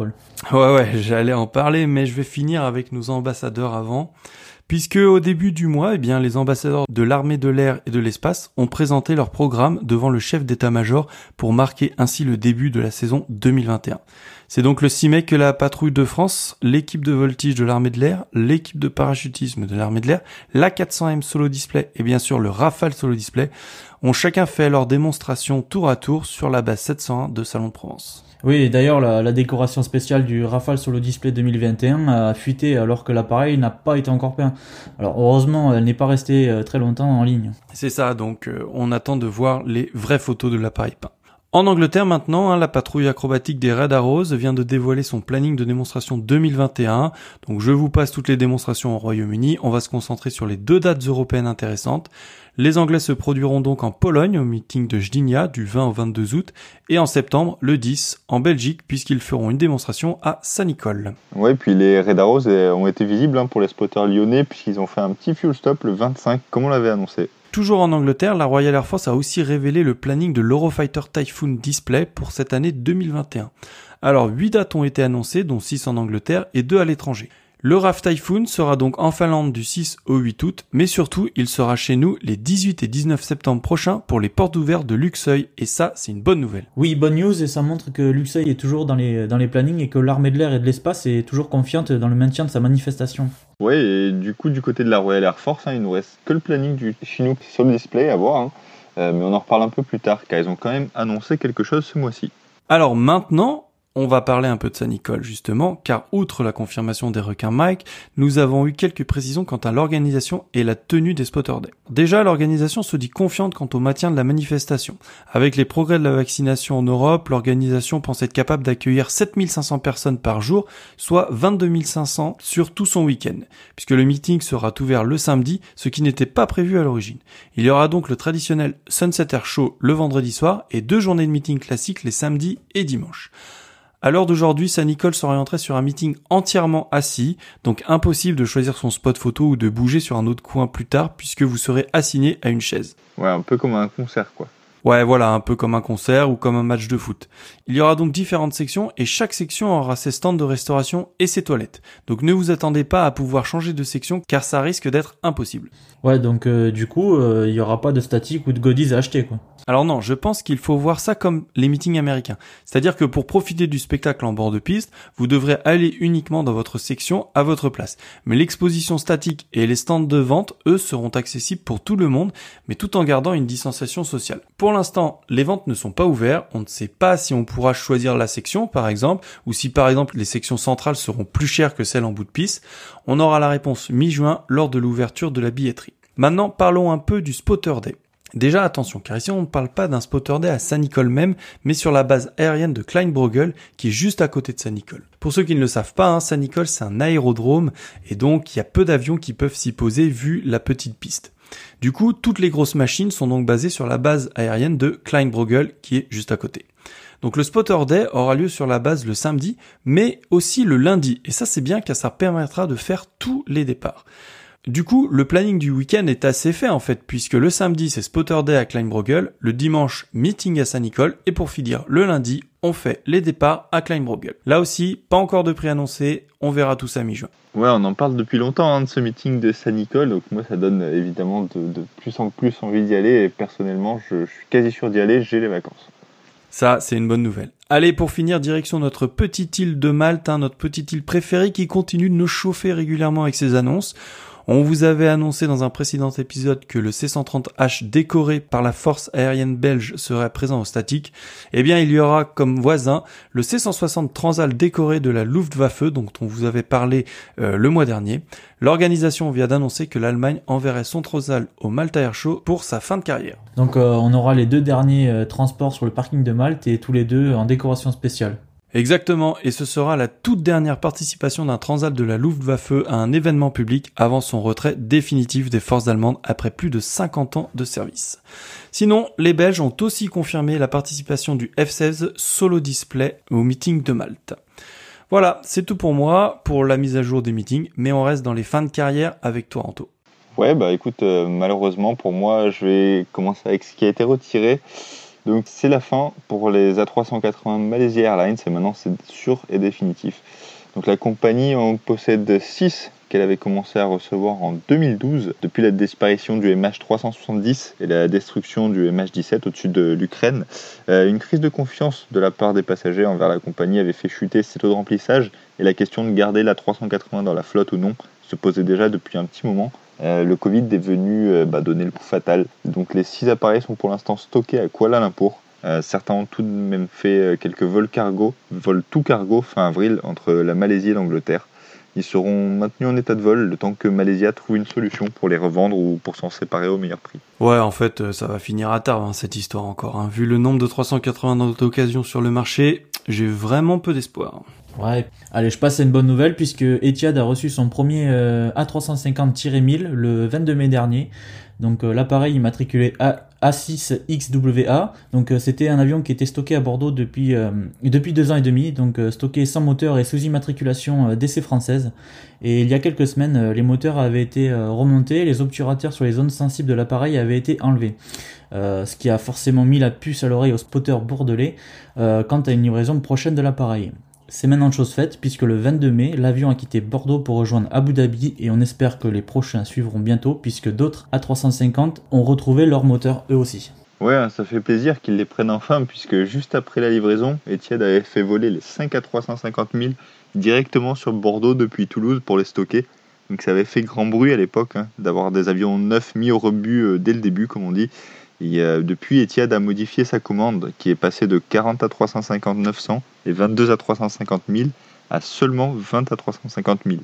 Speaker 1: Ouais, ouais, j'allais en parler, mais je vais finir avec nos ambassadeurs avant. Puisque au début du mois, eh bien, les ambassadeurs de l'armée de l'air et de l'espace ont présenté leur programme devant le chef d'état-major pour marquer ainsi le début de la saison 2021. C'est donc le 6 mai que la patrouille de France, l'équipe de voltige de l'armée de l'air, l'équipe de parachutisme de l'armée de l'air, la 400M solo display et bien sûr le Rafale solo display ont chacun fait leur démonstration tour à tour sur la base 701 de Salon de Provence.
Speaker 2: Oui, d'ailleurs, la, décoration spéciale du Rafale sur le display 2021 a fuité alors que l'appareil n'a pas été encore peint. Alors, heureusement, elle n'est pas restée euh, très longtemps en ligne.
Speaker 1: C'est ça, donc euh, on attend de voir les vraies photos de l'appareil peint. En Angleterre maintenant, hein, la patrouille acrobatique des Red Arrows vient de dévoiler son planning de démonstration 2021. Donc je vous passe toutes les démonstrations au Royaume-Uni. On va se concentrer sur les deux dates européennes intéressantes. Les Anglais se produiront donc en Pologne au meeting de Gdynia du 20 au 22 août et en septembre le 10 en Belgique puisqu'ils feront une démonstration à Saint-Nicole.
Speaker 3: Ouais, puis les Red Arrows ont été visibles hein, pour les spotters lyonnais puisqu'ils ont fait un petit fuel stop le 25 comme on l'avait annoncé.
Speaker 1: Toujours en Angleterre, la Royal Air Force a aussi révélé le planning de l'Eurofighter Typhoon Display pour cette année 2021. Alors 8 dates ont été annoncées, dont 6 en Angleterre et 2 à l'étranger. Le RAF Typhoon sera donc en Finlande du 6 au 8 août, mais surtout il sera chez nous les 18 et 19 septembre prochains pour les portes ouvertes de Luxeuil, et ça c'est une bonne nouvelle.
Speaker 2: Oui, bonne news, et ça montre que Luxeuil est toujours dans les, dans les plannings et que l'armée de l'air et de l'espace est toujours confiante dans le maintien de sa manifestation.
Speaker 3: Ouais, et du coup du côté de la Royal Air Force, hein, il nous reste que le planning du Chinook sur le display à voir, hein. euh, mais on en reparle un peu plus tard, car ils ont quand même annoncé quelque chose ce mois-ci.
Speaker 1: Alors maintenant, on va parler un peu de Saint-Nicole justement, car outre la confirmation des requins Mike, nous avons eu quelques précisions quant à l'organisation et la tenue des Spotter Day. Déjà, l'organisation se dit confiante quant au maintien de la manifestation. Avec les progrès de la vaccination en Europe, l'organisation pense être capable d'accueillir 7500 personnes par jour, soit 22 500 sur tout son week-end, puisque le meeting sera ouvert le samedi, ce qui n'était pas prévu à l'origine. Il y aura donc le traditionnel Sunset Air Show le vendredi soir et deux journées de meeting classiques les samedis et dimanches. À l'heure d'aujourd'hui, Saint-Nicole s'orienterait sur un meeting entièrement assis, donc impossible de choisir son spot photo ou de bouger sur un autre coin plus tard puisque vous serez assigné à une chaise.
Speaker 3: Ouais, un peu comme un concert quoi.
Speaker 1: Ouais, voilà, un peu comme un concert ou comme un match de foot. Il y aura donc différentes sections et chaque section aura ses stands de restauration et ses toilettes. Donc ne vous attendez pas à pouvoir changer de section car ça risque d'être impossible.
Speaker 2: Ouais, donc euh, du coup, euh, il y aura pas de statique ou de goodies à acheter quoi.
Speaker 1: Alors non, je pense qu'il faut voir ça comme les meetings américains. C'est-à-dire que pour profiter du spectacle en bord de piste, vous devrez aller uniquement dans votre section à votre place. Mais l'exposition statique et les stands de vente, eux, seront accessibles pour tout le monde, mais tout en gardant une distanciation sociale. Pour l'instant, les ventes ne sont pas ouvertes, on ne sait pas si on pourra choisir la section, par exemple, ou si par exemple les sections centrales seront plus chères que celles en bout de piste. On aura la réponse mi-juin lors de l'ouverture de la billetterie. Maintenant, parlons un peu du Spotter Day. Déjà attention, car ici on ne parle pas d'un spotter day à Saint-Nicole même, mais sur la base aérienne de Kleinbrogel, qui est juste à côté de Saint-Nicole. Pour ceux qui ne le savent pas, hein, Saint-Nicole c'est un aérodrome, et donc il y a peu d'avions qui peuvent s'y poser vu la petite piste. Du coup, toutes les grosses machines sont donc basées sur la base aérienne de Kleinbrogel, qui est juste à côté. Donc le Spotter Day aura lieu sur la base le samedi, mais aussi le lundi, et ça c'est bien car ça permettra de faire tous les départs. Du coup, le planning du week-end est assez fait en fait, puisque le samedi c'est Spotter Day à Kleinbrogel, le dimanche meeting à Saint-Nicole, et pour finir le lundi, on fait les départs à Kleinbrogel. Là aussi, pas encore de prix annoncé, on verra tout ça mi-juin.
Speaker 3: Ouais, on en parle depuis longtemps hein, de ce meeting de Saint-Nicole, donc moi ça donne évidemment de, plus en plus envie d'y aller, et personnellement je suis quasi sûr d'y aller, j'ai les vacances.
Speaker 1: Ça, c'est une bonne nouvelle. Allez, pour finir, direction notre petite île de Malte, hein, notre petite île préférée qui continue de nous chauffer régulièrement avec ses annonces. On vous avait annoncé dans un précédent épisode que le C-130H décoré par la force aérienne belge serait présent au statique. Eh bien, il y aura comme voisin le C-160 Transal décoré de la Luftwaffe dont on vous avait parlé euh, le mois dernier. L'organisation vient d'annoncer que l'Allemagne enverrait son Transal au Malta Air Show pour sa fin de carrière.
Speaker 2: Donc euh, on aura les deux derniers euh, transports sur le parking de Malte et tous les deux en décoration spéciale.
Speaker 1: Exactement, et ce sera la toute dernière participation d'un transat de la Luftwaffe à un événement public avant son retrait définitif des forces allemandes après plus de 50 ans de service. Sinon, les Belges ont aussi confirmé la participation du F-16 Solo Display au meeting de Malte. Voilà, c'est tout pour moi, pour la mise à jour des meetings, mais on reste dans les fins de carrière avec toi Anto.
Speaker 3: Ouais, bah écoute, euh, malheureusement pour moi, je vais commencer avec ce qui a été retiré. Donc c'est la fin pour les A380 Malaysia Airlines et maintenant c'est sûr et définitif. Donc la compagnie en possède 6 qu'elle avait commencé à recevoir en 2012 depuis la disparition du MH370 et la destruction du MH17 au-dessus de l'Ukraine. Euh, une crise de confiance de la part des passagers envers la compagnie avait fait chuter ses taux de remplissage et la question de garder la 380 dans la flotte ou non se posait déjà depuis un petit moment. Euh, le Covid est venu euh, bah, donner le coup fatal. Donc les six appareils sont pour l'instant stockés à Kuala Lumpur. Euh, certains ont tout de même fait quelques vols cargo, vols tout cargo fin avril entre la Malaisie et l'Angleterre. Ils seront maintenus en état de vol le temps que Malaysia trouve une solution pour les revendre ou pour s'en séparer au meilleur prix.
Speaker 1: Ouais, en fait, ça va finir à tard hein, cette histoire encore. Hein. Vu le nombre de 380 d'occasions sur le marché, j'ai vraiment peu d'espoir.
Speaker 2: Ouais, allez, je passe à une bonne nouvelle puisque Etihad a reçu son premier euh, A350-1000 le 22 mai dernier. Donc euh, l'appareil immatriculé A A6XWA. Donc euh, c'était un avion qui était stocké à Bordeaux depuis deux ans et demi, donc stocké sans moteur et sous immatriculation DC française. Et il y a quelques semaines, les moteurs avaient été remontés, les obturateurs sur les zones sensibles de l'appareil avaient été enlevés. ce qui a forcément mis la puce à l'oreille au spotter bordelais quant à une livraison prochaine de l'appareil. C'est maintenant chose faite puisque le 22 mai, l'avion a quitté Bordeaux pour rejoindre Abu Dhabi et on espère que les prochains suivront bientôt puisque d'autres A350 ont retrouvé leur moteur eux aussi.
Speaker 3: Ouais, ça fait plaisir qu'ils les prennent enfin puisque juste après la livraison, Etienne avait fait voler les 5 A350 000 directement sur Bordeaux depuis Toulouse pour les stocker. Donc ça avait fait grand bruit à l'époque hein, d'avoir des avions neufs mis au rebut euh, dès le début comme on dit. Et depuis, Etihad a modifié sa commande qui est passée de 40 à 350 900 et 22 à 350 000 à seulement 20 à 350 000.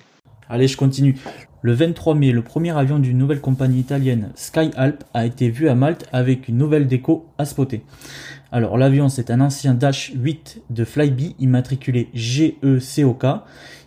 Speaker 2: Allez, je continue. Le 23 mai, le premier avion d'une nouvelle compagnie italienne, Skyalp, a été vu à Malte avec une nouvelle déco à spotter. Alors l'avion, c'est un ancien Dash 8 de Flybe immatriculé GECOK.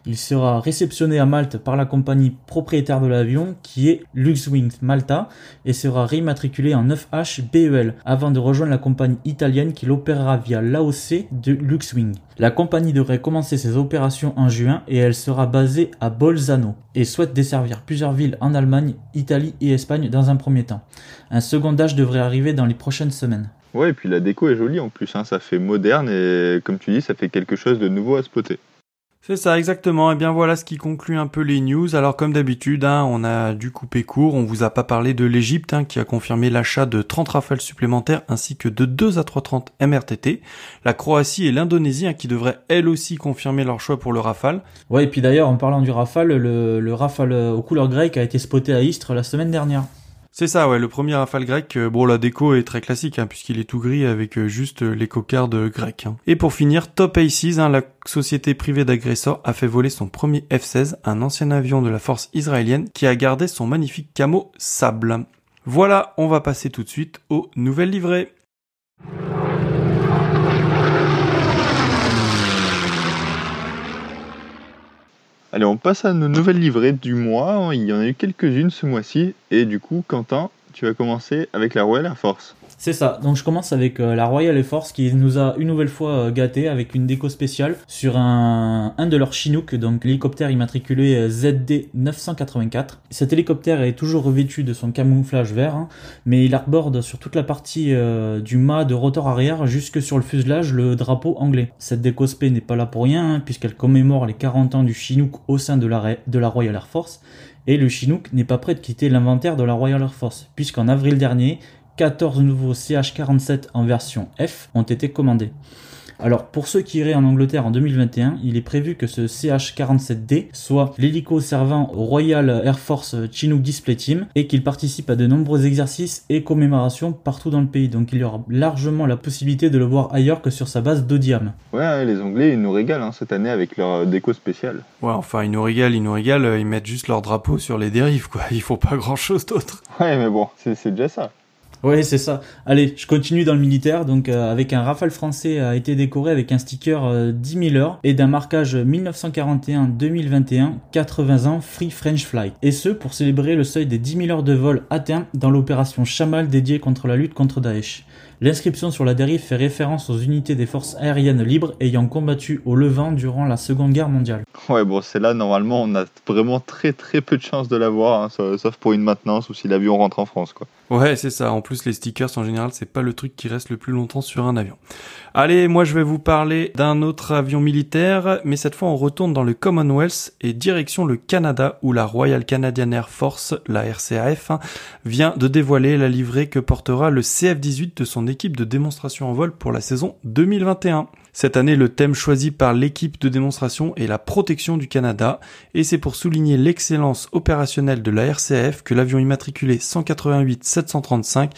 Speaker 2: Il sera réceptionné à Malte par la compagnie propriétaire de l'avion qui est Luxwing Malta et sera réimmatriculé en 9H BEL avant de rejoindre la compagnie italienne qui l'opérera via l'AOC de Luxwing. La compagnie devrait commencer ses opérations en juin et elle sera basée à Bolzano et souhaite desservir plusieurs villes en Allemagne, Italie et Espagne dans un premier temps. Un second Dash devrait arriver dans les prochaines semaines.
Speaker 3: Ouais, et puis la déco est jolie en plus, hein. ça fait moderne et comme tu dis, ça fait quelque chose de nouveau à spotter.
Speaker 1: C'est ça, exactement. Et eh bien voilà ce qui conclut un peu les news. Alors comme d'habitude, hein, on a dû couper court. On vous a pas parlé de l'Égypte hein, qui a confirmé l'achat de 30 rafales supplémentaires ainsi que de 2 A330 MRTT. La Croatie et l'Indonésie hein, qui devraient elles aussi confirmer leur choix pour le Rafale.
Speaker 2: Ouais, et puis d'ailleurs en parlant du Rafale, le, le Rafale aux couleurs grecques a été spoté à Istres la semaine dernière.
Speaker 1: C'est ça, ouais. Le premier rafale grec, euh, bon, la déco est très classique, hein, puisqu'il est tout gris avec euh, juste euh, les cocardes grecques. Hein. Et pour finir, Top Aces, hein, la société privée d'agresseurs, a fait voler son premier F-16, un ancien avion de la force israélienne qui a gardé son magnifique camo sable. Voilà, on va passer tout de suite aux nouvelles livrées.
Speaker 3: Allez, on passe à nos nouvelles livrées du mois. Il y en a eu quelques-unes ce mois-ci. Et du coup, Quentin, tu vas commencer avec la Royal Air Force.
Speaker 2: C'est ça. Donc je commence avec euh, la Royal Air Force qui nous a une nouvelle fois euh, gâté avec une déco spéciale sur un, un de leurs Chinook, donc l'hélicoptère immatriculé euh, ZD 984. Cet hélicoptère est toujours revêtu de son camouflage vert, hein, mais il arborde sur toute la partie du mât de rotor arrière jusque sur le fuselage le drapeau anglais. Cette déco spé n'est pas là pour rien hein, puisqu'elle commémore les 40 ans du Chinook au sein de la, de la Royal Air Force et le Chinook n'est pas prêt de quitter l'inventaire de la Royal Air Force, puisqu'en avril dernier, 14 nouveaux CH-47 en version F ont été commandés. Alors pour ceux qui iraient en Angleterre en 2021, il est prévu que ce CH-47D soit l'hélico servant au Royal Air Force Chinook Display Team et qu'il participe à de nombreux exercices et commémorations partout dans le pays. Donc il y aura largement la possibilité de le voir ailleurs que sur sa base d'Odiam.
Speaker 3: Ouais, les Anglais ils nous régalent hein, cette année avec leur déco spéciale.
Speaker 1: Ouais, enfin ils nous régalent, ils nous régalent, ils mettent juste leur drapeau sur les dérives quoi. Il faut pas grand chose d'autre.
Speaker 3: Ouais, mais bon, c'est déjà ça.
Speaker 2: Ouais, c'est ça. Allez, je continue dans le militaire. Donc, euh, avec un Rafale français a été décoré avec un sticker 10 000 heures et d'un marquage 1941-2021, 80 ans Free French Flight. Et ce, pour célébrer le seuil des 10 000 heures de vol atteint dans l'opération Chamal dédiée contre la lutte contre Daesh. L'inscription sur la dérive fait référence aux unités des forces aériennes libres ayant combattu au Levant durant la Seconde Guerre mondiale.
Speaker 3: Ouais, bon, c'est là, normalement, on a vraiment très très peu de chances de l'avoir, hein, sauf pour une maintenance ou si l'avion rentre en France, quoi.
Speaker 1: Ouais, c'est ça. En plus, les stickers, en général, c'est pas le truc qui reste le plus longtemps sur un avion. Allez, moi, je vais vous parler d'un autre avion militaire, mais cette fois, on retourne dans le Commonwealth et direction le Canada, où la Royal Canadian Air Force, la RCAF, hein, vient de dévoiler la livrée que portera le CF-18 de son équipe de démonstration en vol pour la saison 2021. Cette année, le thème choisi par l'équipe de démonstration est la protection du Canada, et c'est pour souligner l'excellence opérationnelle de la RCF que l'avion immatriculé 188-735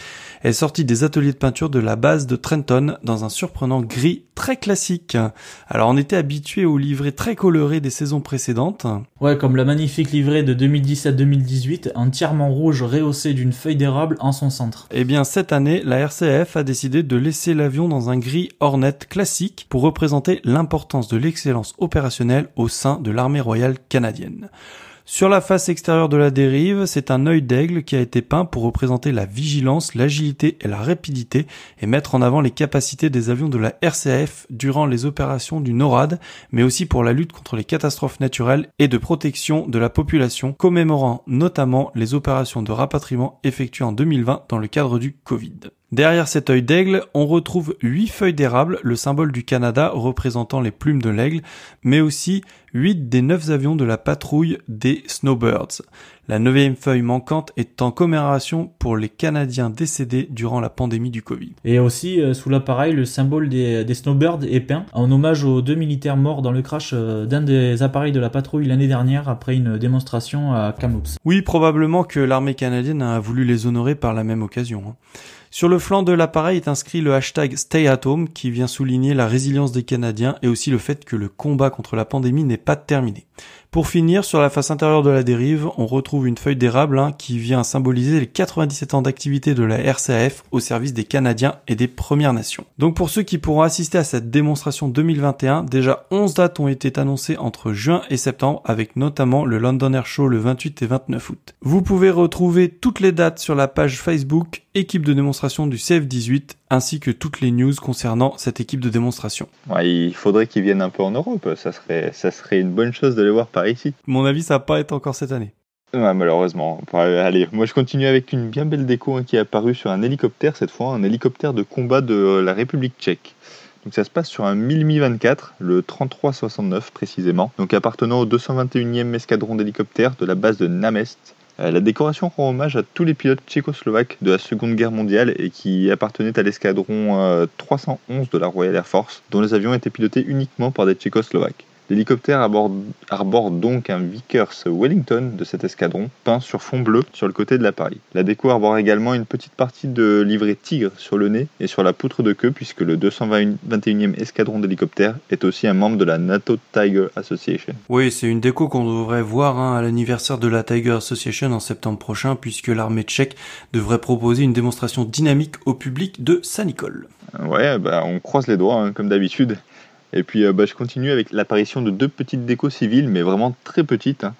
Speaker 1: est sorti des ateliers de peinture de la base de Trenton dans un surprenant gris très classique. Alors on était habitué aux livrées très colorées des saisons précédentes.
Speaker 2: Ouais, comme la magnifique livrée de 2017-2018, entièrement rouge rehaussée d'une feuille d'érable en son centre.
Speaker 1: Eh bien cette année, la RCF a décidé de laisser l'avion dans un gris Hornet classique pour représenter l'importance de l'excellence opérationnelle au sein de l'armée royale canadienne. Sur la face extérieure de la dérive, c'est un œil d'aigle qui a été peint pour représenter la vigilance, l'agilité et la rapidité et mettre en avant les capacités des avions de la RCAF durant les opérations du NORAD, mais aussi pour la lutte contre les catastrophes naturelles et de protection de la population, commémorant notamment les opérations de rapatriement effectuées en 2020 dans le cadre du Covid. Derrière cet œil d'aigle, on retrouve huit feuilles d'érable, le symbole du Canada représentant les plumes de l'aigle, mais aussi huit des neuf avions de la patrouille des Snowbirds. La neuvième feuille manquante est en commémoration pour les Canadiens décédés durant la pandémie du Covid.
Speaker 2: Et aussi, euh, sous l'appareil, le symbole des, Snowbirds est peint en hommage aux deux militaires morts dans le crash euh, d'un des appareils de la patrouille l'année dernière après une démonstration à Kamloops.
Speaker 1: Oui, probablement que l'armée canadienne a voulu les honorer par la même occasion. Hein. Sur le flanc de l'appareil est inscrit le hashtag Stay at Home qui vient souligner la résilience des Canadiens et aussi le fait que le combat contre la pandémie n'est pas terminé. Pour finir, sur la face intérieure de la dérive, on retrouve une feuille d'érable hein, qui vient symboliser les 97 ans d'activité de la RCAF au service des Canadiens et des Premières Nations. Donc pour ceux qui pourront assister à cette démonstration 2021, déjà 11 dates ont été annoncées entre juin et septembre avec notamment le London Air Show le 28 et 29 août. Vous pouvez retrouver toutes les dates sur la page Facebook équipe de démonstration du CF18 ainsi que toutes les news concernant cette équipe de démonstration.
Speaker 3: il faudrait qu'ils viennent un peu en Europe, ça serait, ça serait une bonne chose de les voir par ici.
Speaker 1: Mon avis, ça va pas être encore cette année.
Speaker 3: malheureusement. Allez, moi je continue avec une bien belle déco hein, qui est apparue sur un hélicoptère cette fois, un hélicoptère de combat de la République tchèque. Donc ça se passe sur un Mi 24, le 3369 précisément, donc appartenant au 221e escadron d'hélicoptères de la base de Namest euh, la décoration rend hommage à tous les pilotes tchécoslovaques de la Seconde Guerre mondiale et qui appartenaient à l'escadron 311 euh, de la Royal Air Force, dont les avions étaient pilotés uniquement par des Tchécoslovaques. L'hélicoptère arbore, donc un Vickers Wellington de cet escadron, peint sur fond bleu sur le côté de l'appareil. La déco arbore également une petite partie de livrée tigre sur le nez et sur la poutre de queue, puisque le 221e escadron d'hélicoptères est aussi un membre de la NATO Tiger Association.
Speaker 1: Oui, c'est une déco qu'on devrait voir hein, à l'anniversaire de la Tiger Association en septembre prochain, puisque l'armée tchèque devrait proposer une démonstration dynamique au public de Saint-Nicole.
Speaker 3: Ouais, bah, on croise les doigts, hein, comme d'habitude. Et puis euh, bah, je continue avec l'apparition de deux petites décos civiles, mais vraiment très petites. Hein.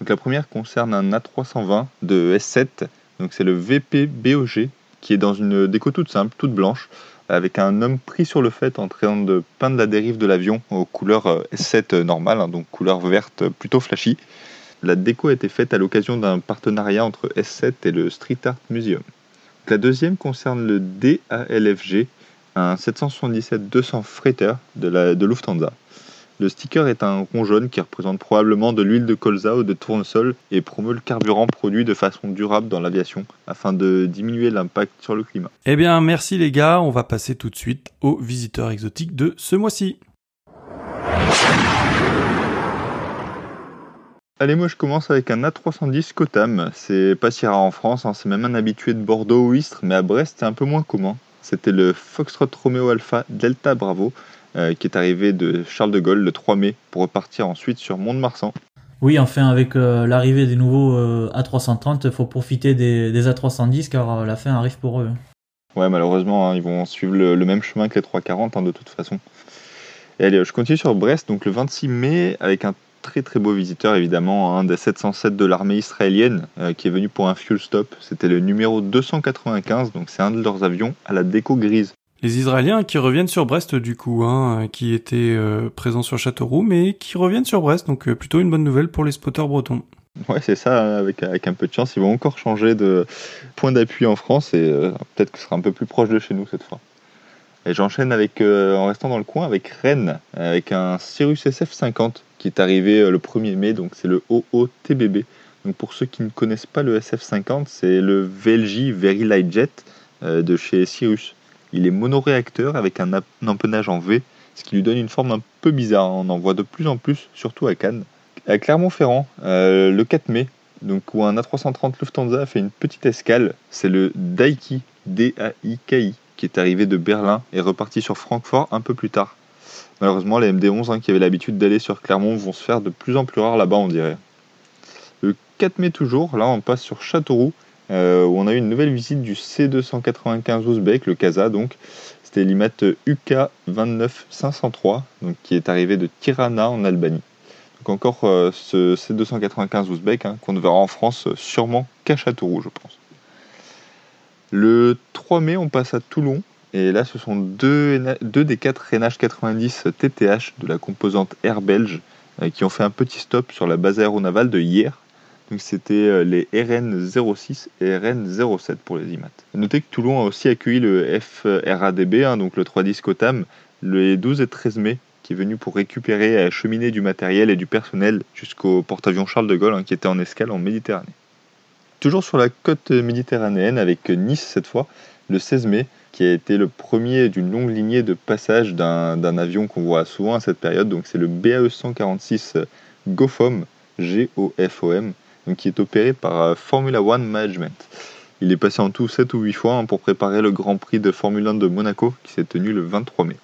Speaker 3: Donc la première concerne un A320 de S7, donc c'est le VP BOG, qui est dans une déco toute simple, toute blanche, avec un homme pris sur le fait en train de peindre la dérive de l'avion aux couleurs euh, S7 normales, hein, donc couleur verte plutôt flashy. La déco a été faite à l'occasion d'un partenariat entre S7 et le Street Art Museum. La deuxième concerne le DALFG, un 777-200 Freighter de, la, de Lufthansa. Le sticker est un rond jaune qui représente probablement de l'huile de colza ou de tournesol et promeut le carburant produit de façon durable dans l'aviation afin de diminuer l'impact sur le climat.
Speaker 1: Eh bien, merci les gars, on va passer tout de suite aux visiteurs exotiques de ce mois-ci.
Speaker 3: Allez, moi je commence avec un A310 Cotam. C'est pas si rare en France, hein. c'est même un habitué de Bordeaux ou Istres, mais à Brest c'est un peu moins commun. C'était le Foxtrot Romeo Alpha Delta Bravo euh, qui est arrivé de Charles de Gaulle le 3 mai pour repartir ensuite sur Mont-de-Marsan.
Speaker 2: Oui, enfin, avec l'arrivée des nouveaux A330, il faut profiter des, A310 car la fin arrive pour eux.
Speaker 3: Ouais, malheureusement, hein, ils vont suivre le, même chemin que les 340 hein, de toute façon. Et allez, je continue sur Brest, donc le 26 mai, avec un très très beau visiteur évidemment, un des 707 de l'armée israélienne euh, qui est venu pour un fuel stop. C'était le numéro 295, donc c'est un de leurs avions à la déco grise.
Speaker 1: Les Israéliens qui reviennent sur Brest du coup, hein, qui étaient euh, présents sur Châteauroux, mais qui reviennent sur Brest, donc euh, plutôt une bonne nouvelle pour les spotters bretons.
Speaker 3: Ouais, c'est ça, avec, avec un peu de chance, ils vont encore changer de point d'appui en France et peut-être que ce sera un peu plus proche de chez nous cette fois. Et j'enchaîne avec, en restant dans le coin, avec Rennes, avec un Cirrus SF50 qui est arrivé euh, le 1er mai, donc c'est le OOTBB. Donc pour ceux qui ne connaissent pas le SF50, c'est le VLJ Very Light Jet euh, de chez Cirrus. Il est monoréacteur avec un empennage en V, ce qui lui donne une forme un peu bizarre. On en voit de plus en plus, surtout à Cannes. À Clermont-Ferrand, euh, le 4 mai, donc où un A330 Lufthansa a fait une petite escale, c'est le Daiki, D-A-I-K-I, qui est arrivé de Berlin et reparti sur Francfort un peu plus tard. Malheureusement, les MD11 hein, qui avaient l'habitude d'aller sur Clermont vont se faire de plus en plus rares là-bas, on dirait. Le 4 mai toujours, là on passe sur Châteauroux, euh, où on a eu une nouvelle visite du C295 Ouzbek, le Kaza donc. C'était l'IMAT UK 29503, donc, qui est arrivé de Tirana en Albanie. Donc encore euh, ce C295 Ouzbek hein, qu'on ne verra en France euh, sûrement qu'à Châteauroux, je pense. Le 3 mai, on passe à Toulon, et là, ce sont deux, des quatre NH90 TTH de la composante Air Belge euh, qui ont fait un petit stop sur la base aéronavale de hier. Donc c'était euh, les RN06 et RN07 pour les IMAT. Notez que Toulon a aussi accueilli le FRADB, hein, donc le 310 COTAM, le 12 et 13 mai, qui est venu pour récupérer et acheminer du matériel et du personnel jusqu'au porte-avions Charles de Gaulle, hein, qui était en escale en Méditerranée. Toujours sur la côte méditerranéenne, avec Nice cette fois, le 16 mai, qui a été le premier d'une longue lignée de passage d'un avion qu'on voit souvent à cette période. Donc c'est le BAE 146 GOFOM, G-O-F-O-M, qui est opéré par euh, Formula One Management. Il est passé en tout 7 ou 8 fois hein, pour préparer le Grand Prix de Formule 1 de Monaco qui s'est tenu le 23 mai.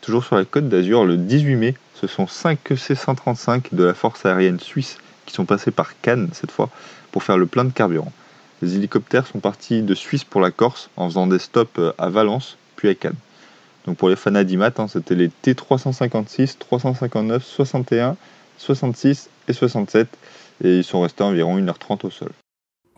Speaker 3: Toujours sur la côte d'Azur, le 18 mai, ce sont 5 C-135 de la force aérienne suisse qui sont passés par Cannes cette fois pour faire le plein de carburant. Les hélicoptères sont partis de Suisse pour la Corse en faisant des stops euh, à Valence puis à Cannes. Donc pour les fans d'IMAT, hein, c'était les T356, 359, 61, 66 et 67 et ils sont restés environ 1h30 au sol.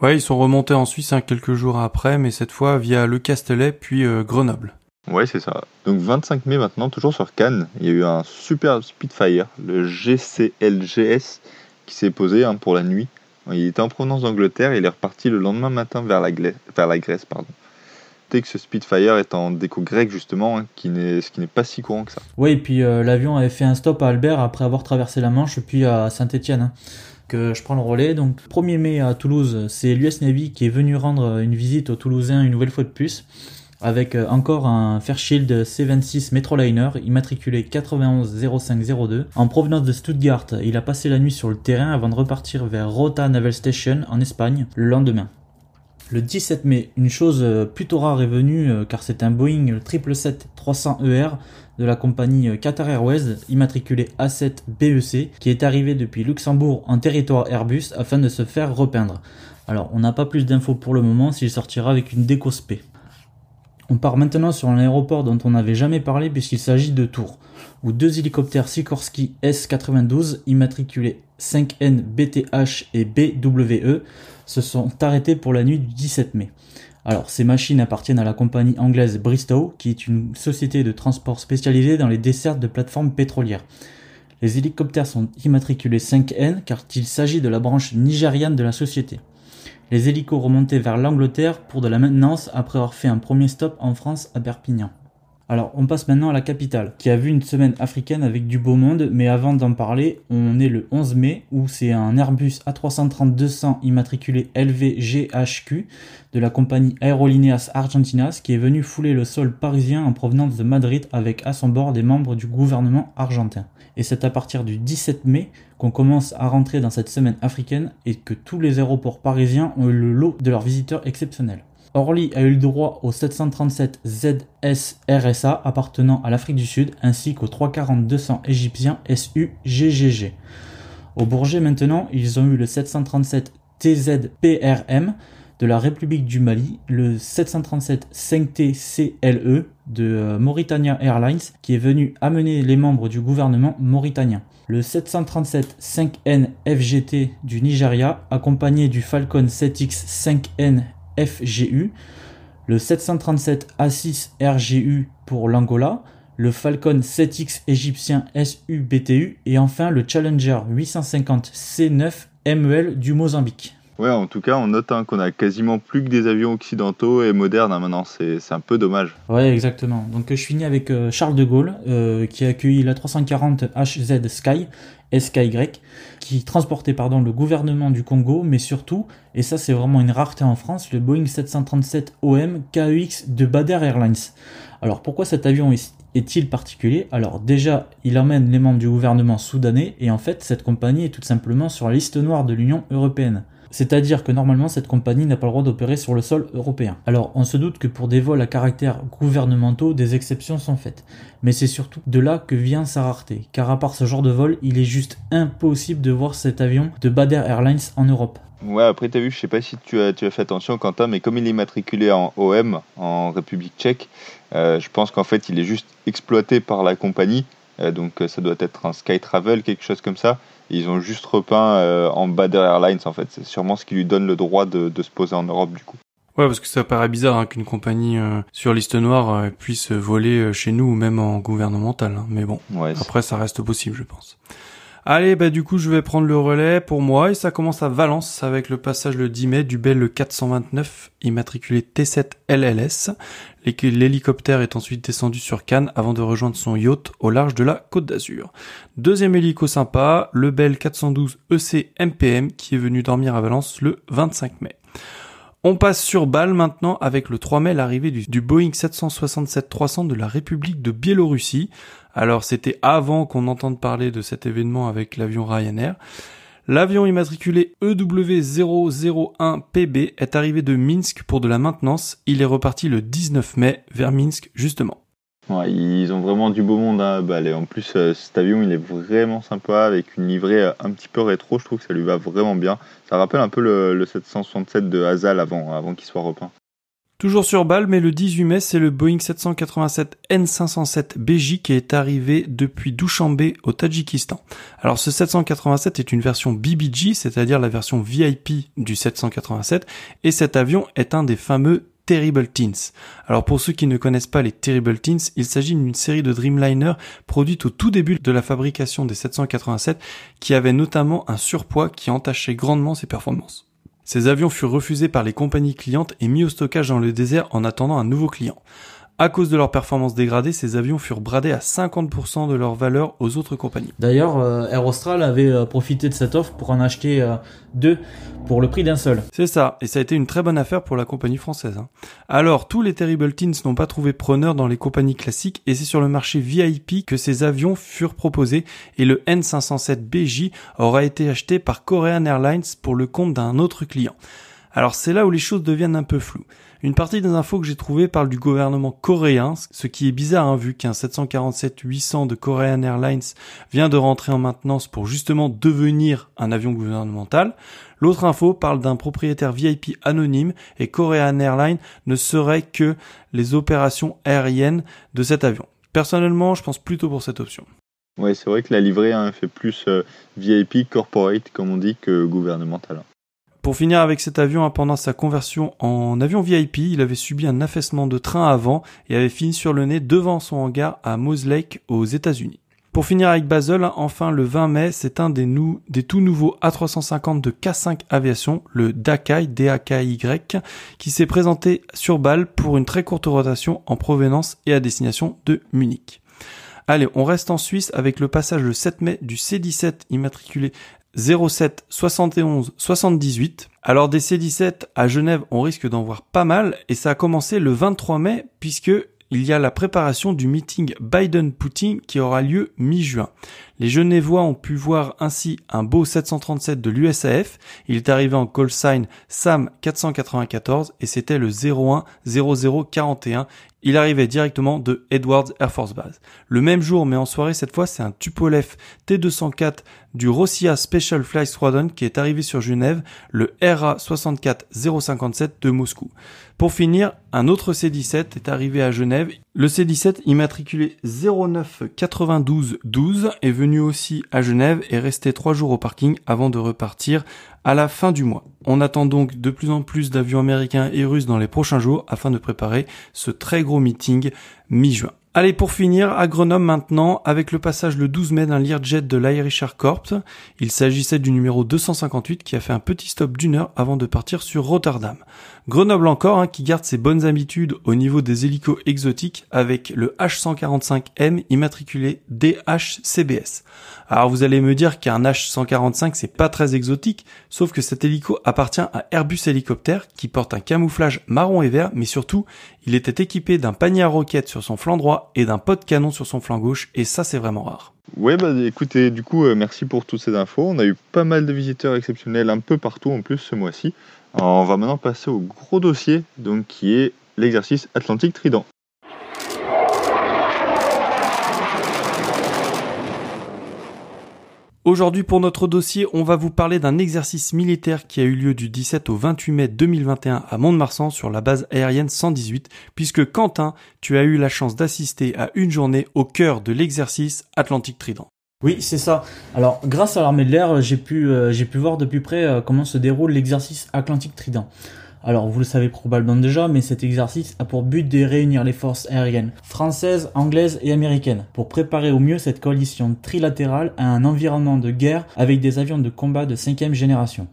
Speaker 1: Ouais, ils sont remontés en Suisse hein, quelques jours après, mais cette fois via Le Castellet puis euh, Grenoble.
Speaker 3: Ouais, c'est ça. Donc 25 mai maintenant, toujours sur Cannes, il y a eu un super Spitfire, le GCLGS, qui s'est posé hein, pour la nuit il était en provenance d'Angleterre et il est reparti le lendemain matin vers la, vers la Grèce. Pardon. que ce Spitfire est en déco grec justement, hein, ce qui n'est pas si courant que ça.
Speaker 2: Oui, et puis euh, l'avion avait fait un stop à Albert après avoir traversé la Manche, puis à Saint-Étienne. Hein, que je prends le relais. Donc 1er mai à Toulouse, c'est l'US Navy qui est venu rendre une visite aux Toulousains une nouvelle fois de plus avec euh, encore un Fairchild C26 Metroliner immatriculé 910502 en provenance de Stuttgart. Il a passé la nuit sur le terrain avant de repartir vers Rota Naval Station en Espagne le lendemain. Le 17 mai, une chose euh, plutôt rare est venue euh, car c'est un Boeing 777-300ER de la compagnie Qatar Airways immatriculé A7 BEC qui est arrivé depuis Luxembourg en territoire Airbus afin de se faire repeindre. Alors on n'a pas plus d'infos pour le moment s'il sortira avec une déco on part maintenant sur un aéroport dont on n'avait jamais parlé puisqu'il s'agit de Tours, où deux hélicoptères Sikorsky S-92 immatriculés 5N BTH et BWE se sont arrêtés pour la nuit du 17 mai. Alors, ces machines appartiennent à la compagnie anglaise Bristow, qui est une société de transport spécialisée dans les dessertes de plateformes pétrolières. Les hélicoptères sont immatriculés 5N car il s'agit de la branche nigériane de la société. Les hélicos remontaient vers l'Angleterre pour de la maintenance après avoir fait un premier stop en France à Perpignan. Alors, on passe maintenant à la capitale, qui a vu une semaine africaine avec du beau monde, mais avant d'en parler, on est le 11 mai, où c'est un Airbus A330-200 immatriculé LVGHQ de la compagnie Aerolíneas Argentinas qui est venu fouler le sol parisien en provenance de Madrid avec à son bord des membres du gouvernement argentin. Et c'est à partir du 17 mai qu'on commence à rentrer dans cette semaine africaine et que tous les aéroports parisiens ont eu le lot de leurs visiteurs exceptionnels. Orly a eu le droit au 737 ZS RSA appartenant à l'Afrique du Sud ainsi qu'au 340-200 égyptien SU GGG. Au Bourget maintenant, ils ont eu le 737 TZPRM de la République du Mali, le 737 5T CLE de euh, Mauritania Airlines qui est venu amener les membres du gouvernement mauritanien. Le 737 5N FGT du Nigeria accompagné du Falcon 7X 5N FGU, le 737 A6 RGU pour l'Angola, le Falcon 7X égyptien SUBTU et enfin le Challenger 850 C9 MEL du Mozambique.
Speaker 3: Ouais, en tout cas, on note hein, qu'on a quasiment plus que des avions occidentaux et modernes hein, maintenant. C'est un peu dommage.
Speaker 2: Ouais, exactement. Donc, je finis avec euh, Charles de Gaulle, euh, qui a accueilli la 340 HZ Sky, SKY, qui transportait pardon, le gouvernement du Congo, mais surtout, et ça c'est vraiment une rareté en France, le Boeing 737 OM KEX de Bader Airlines. Alors, pourquoi cet avion est-il particulier? Alors déjà, il emmène les membres du gouvernement soudanais et en fait, cette compagnie est tout simplement sur la liste noire de l'Union européenne. C'est-à-dire que normalement cette compagnie n'a pas le droit d'opérer sur le sol européen. Alors on se doute que pour des vols à caractère gouvernementaux, des exceptions sont faites. Mais c'est surtout de là que vient sa rareté, car à part ce genre de vol, il est juste impossible de voir cet avion de Bader Airlines en Europe.
Speaker 3: Ouais, après t'as vu, je sais pas si tu as, fait attention Quentin, mais comme il est matriculé en OM, en République tchèque, euh, je pense qu'en fait il est juste exploité par la compagnie, euh, donc ça doit être un Sky Travel, quelque chose comme ça, ils ont juste repeint euh, en Bader Airlines en fait. C'est sûrement ce qui lui donne le droit de, se poser en Europe du coup.
Speaker 1: Ouais, parce que ça paraît bizarre hein, qu'une compagnie euh, sur liste noire euh, puisse voler chez nous ou même en gouvernemental. Hein. Mais bon, après ça reste possible, je pense. Allez, bah du coup je vais prendre le relais pour moi et ça commence à Valence avec le passage le 10 mai du Bell 429 immatriculé T7 LLS. L'hélicoptère est ensuite descendu sur Cannes avant de rejoindre son yacht au large de la Côte d'Azur. Deuxième hélico sympa, le Bell 412 EC MPM qui est venu dormir à Valence le 25 mai. On passe sur Bâle maintenant avec le 3 mai l'arrivée du, Boeing 767-300 de la République de Biélorussie. Alors c'était avant qu'on entende parler de cet événement avec l'avion Ryanair. L'avion immatriculé EW001PB est arrivé de Minsk pour de la maintenance. Il est reparti le 19 mai vers Minsk justement.
Speaker 3: Ils ont vraiment du beau monde hein. En plus, euh, cet avion, il est vraiment sympa avec une livrée euh, un petit peu rétro. Je trouve que ça lui va vraiment bien. Ça rappelle un peu le, 767 de Hazal avant, avant qu'il soit repeint.
Speaker 1: Toujours sur balle, mais le 18 mai, c'est le Boeing 787 N507 BJ qui est arrivé depuis Dushanbe au Tadjikistan. Alors ce 787 est une version BBG, c'est-à-dire la version VIP du 787, et cet avion est un des fameux Terrible Teens. Alors pour ceux qui ne connaissent pas les Terrible Teens, il s'agit d'une série de Dreamliner produite au tout début de la fabrication des 787 qui avait notamment un surpoids qui entachait grandement ses performances. Ces avions furent refusés par les compagnies clientes et mis au stockage dans le désert en attendant un nouveau client. À cause de leur performance dégradée, ces avions furent bradés à 50% de leur valeur aux autres compagnies.
Speaker 2: D'ailleurs, euh, Air Austral avait euh, profité de cette offre pour en acheter euh, deux pour le prix d'un seul.
Speaker 1: C'est ça, et ça a été une très bonne affaire pour la compagnie française. Hein. Alors, tous les Terrible Teens n'ont pas trouvé preneur dans les compagnies classiques, et c'est sur le marché VIP que ces avions furent proposés, et le N507BJ aura été acheté par Korean Airlines pour le compte d'un autre client. Alors c'est là où les choses deviennent un peu floues. Une partie des infos que j'ai trouvées parle du gouvernement coréen, ce qui est bizarre hein, vu qu'un 747-800 de Korean Airlines vient de rentrer en maintenance pour justement devenir un avion gouvernemental. L'autre info parle d'un propriétaire VIP anonyme et Korean Airlines ne serait que les opérations aériennes de cet avion. Personnellement, je pense plutôt pour cette option.
Speaker 3: Ouais, c'est vrai que la livrée hein, fait plus euh, VIP corporate, comme on dit, que gouvernemental.
Speaker 1: Pour finir avec cet avion, hein, pendant sa conversion en avion VIP, il avait subi un affaissement de train avant et avait fini sur le nez devant son hangar à Moose Lake aux États-Unis. Pour finir avec Basel, hein, enfin le 20 mai, c'est un des, des tout nouveaux A350 de K5 Aviation, le Dakai, DAKY, qui s'est présenté sur Bâle pour une très courte rotation en provenance et à destination de Munich. Allez, on reste en Suisse avec le passage le 7 mai du C-17 immatriculé 07 71 78. Alors des C17 à Genève, on risque d'en voir pas mal et ça a commencé le 23 mai puisque il y a la préparation du meeting Biden-Poutine qui aura lieu mi-juin. Les Genevois ont pu voir ainsi un beau 737 de l'USAF. Il est arrivé en call sign SAM 494 et c'était le 01 0041 il arrivait directement de Edwards Air Force Base. Le même jour, mais en soirée, cette fois, c'est un Tupolev T-204 du Rossia Special Flight Squadron qui est arrivé sur Genève, le RA 64057 de Moscou. Pour finir, un autre C-17 est arrivé à Genève. Le C-17 immatriculé 099212 est venu aussi à Genève et resté trois jours au parking avant de repartir à la fin du mois. On attend donc de plus en plus d'avions américains et russes dans les prochains jours afin de préparer ce très gros meeting mi-juin. Allez, pour finir, à Grenoble maintenant, avec le passage le 12 mai d'un Learjet de l'Irish Air Corps. Il s'agissait du numéro 258 qui a fait un petit stop d'une heure avant de partir sur Rotterdam. Grenoble encore, hein, qui garde ses bonnes habitudes au niveau des hélicos exotiques avec le H145M immatriculé DHCBS. Alors vous allez me dire qu'un H145 c'est pas très exotique, sauf que cet hélico appartient à Airbus Hélicoptère qui porte un camouflage marron et vert, mais surtout il était équipé d'un panier à roquettes sur son flanc droit et d'un pot de canon sur son flanc gauche, et ça c'est vraiment rare.
Speaker 3: Ouais, bah écoutez, du coup, euh, merci pour toutes ces infos. On a eu pas mal de visiteurs exceptionnels un peu partout en plus ce mois-ci. On va maintenant passer au gros dossier, donc qui est l'exercice Atlantique Trident.
Speaker 1: Aujourd'hui pour notre dossier, on va vous parler d'un exercice militaire qui a eu lieu du 17 au 28 mai 2021 à Mont-de-Marsan sur la base aérienne 118, puisque Quentin, tu as eu la chance d'assister à une journée au cœur de l'exercice Atlantique Trident.
Speaker 2: Oui, c'est ça. Alors, grâce à l'armée de l'air, j'ai pu, euh, pu voir de plus près euh, comment se déroule l'exercice Atlantique Trident. Alors vous le savez probablement déjà, mais cet exercice a pour but de réunir les forces aériennes françaises, anglaises et américaines pour préparer au mieux cette coalition trilatérale à un environnement de guerre avec des avions de combat de cinquième génération.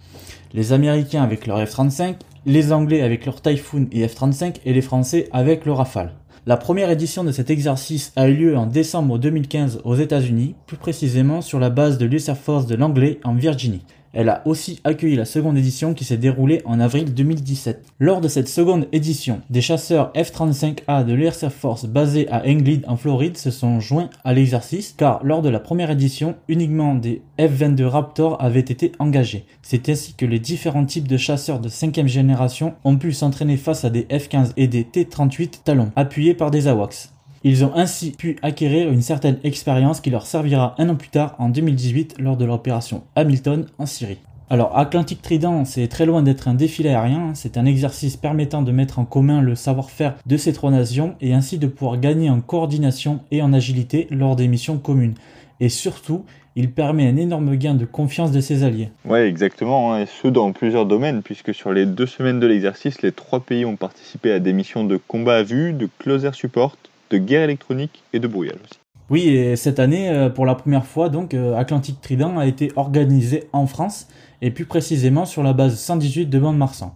Speaker 2: Les Américains avec leur F-35, les Anglais avec leur Typhoon et F-35 et les Français avec le Rafale. La première édition de cet exercice a eu lieu en décembre 2015 aux États-Unis, plus précisément sur la base de l'US Air Force de Langley en Virginie. Elle a aussi accueilli la seconde édition qui s'est déroulée en avril 2017. Lors de cette seconde édition, des chasseurs F-35A de l'Air Force basés à Englewood en Floride se sont joints à l'exercice car lors de la première édition, uniquement des F-22 Raptor avaient été engagés. C'est ainsi que les différents types de chasseurs de cinquième génération ont pu s'entraîner face à des F-15 et des T-38 Talons, appuyés par des AWACS. Ils ont ainsi pu acquérir une certaine expérience qui leur servira un an plus tard, en 2018, lors de l'opération Hamilton en Syrie. Alors, Atlantic Trident, c'est très loin d'être un défilé aérien, c'est un exercice permettant de mettre en commun le savoir-faire de ces trois nations et ainsi de pouvoir gagner en coordination et en agilité lors des missions communes. Et surtout, il permet un énorme gain de confiance de ses alliés.
Speaker 3: Ouais, exactement, hein, et ce dans plusieurs domaines, puisque sur les deux semaines de l'exercice, les trois pays ont participé à des missions de combat à vue, de close air support, de guerre électronique et de brouillage aussi.
Speaker 2: Oui, et cette année, euh, pour la première fois, donc, euh, Atlantic Trident a été organisé en France, et plus précisément sur la base 118 de Mont-de-Marsan.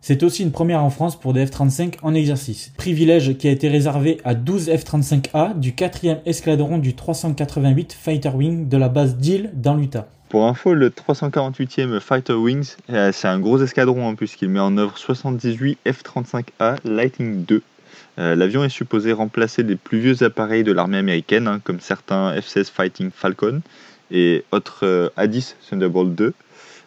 Speaker 2: C'est aussi une première en France pour des F-35 en exercice. Privilège qui a été réservé à 12 F-35A du 4e escadron du 388 Fighter Wing de la base d'Île dans l'Utah.
Speaker 3: Pour info, le 348e Fighter Wings, euh, c'est un gros escadron en plus qui met en œuvre 78 F-35A Lightning 2 euh, l'avion est supposé remplacer les plus vieux appareils de l'armée américaine, hein, comme certains F-16 Fighting Falcon et autres euh, A-10 Thunderbolt 2,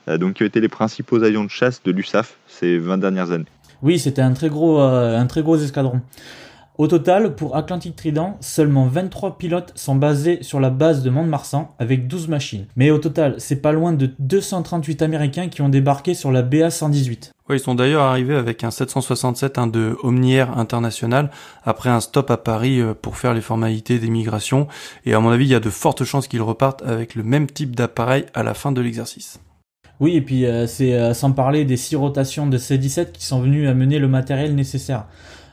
Speaker 3: euh, donc qui ont été les principaux avions de chasse de l'USAF ces 20 dernières années.
Speaker 2: Oui, c'était un très gros, un très gros escadron. Au total, pour Atlantic Trident, seulement 23 pilotes sont basés sur la base de Mont-de-Marsan avec 12 machines. Mais au total, c'est pas loin de 238 Américains qui ont débarqué sur la BA-118
Speaker 1: ils sont d'ailleurs arrivés avec un 767 un de Omniair International après un stop à Paris euh, pour faire les formalités d'émigration. Et à mon avis, il y a de fortes chances qu'ils repartent avec le même type d'appareil à la fin de l'exercice.
Speaker 2: Oui, et puis euh, c'est euh, sans parler des six rotations de C-17 qui sont venues amener le matériel nécessaire.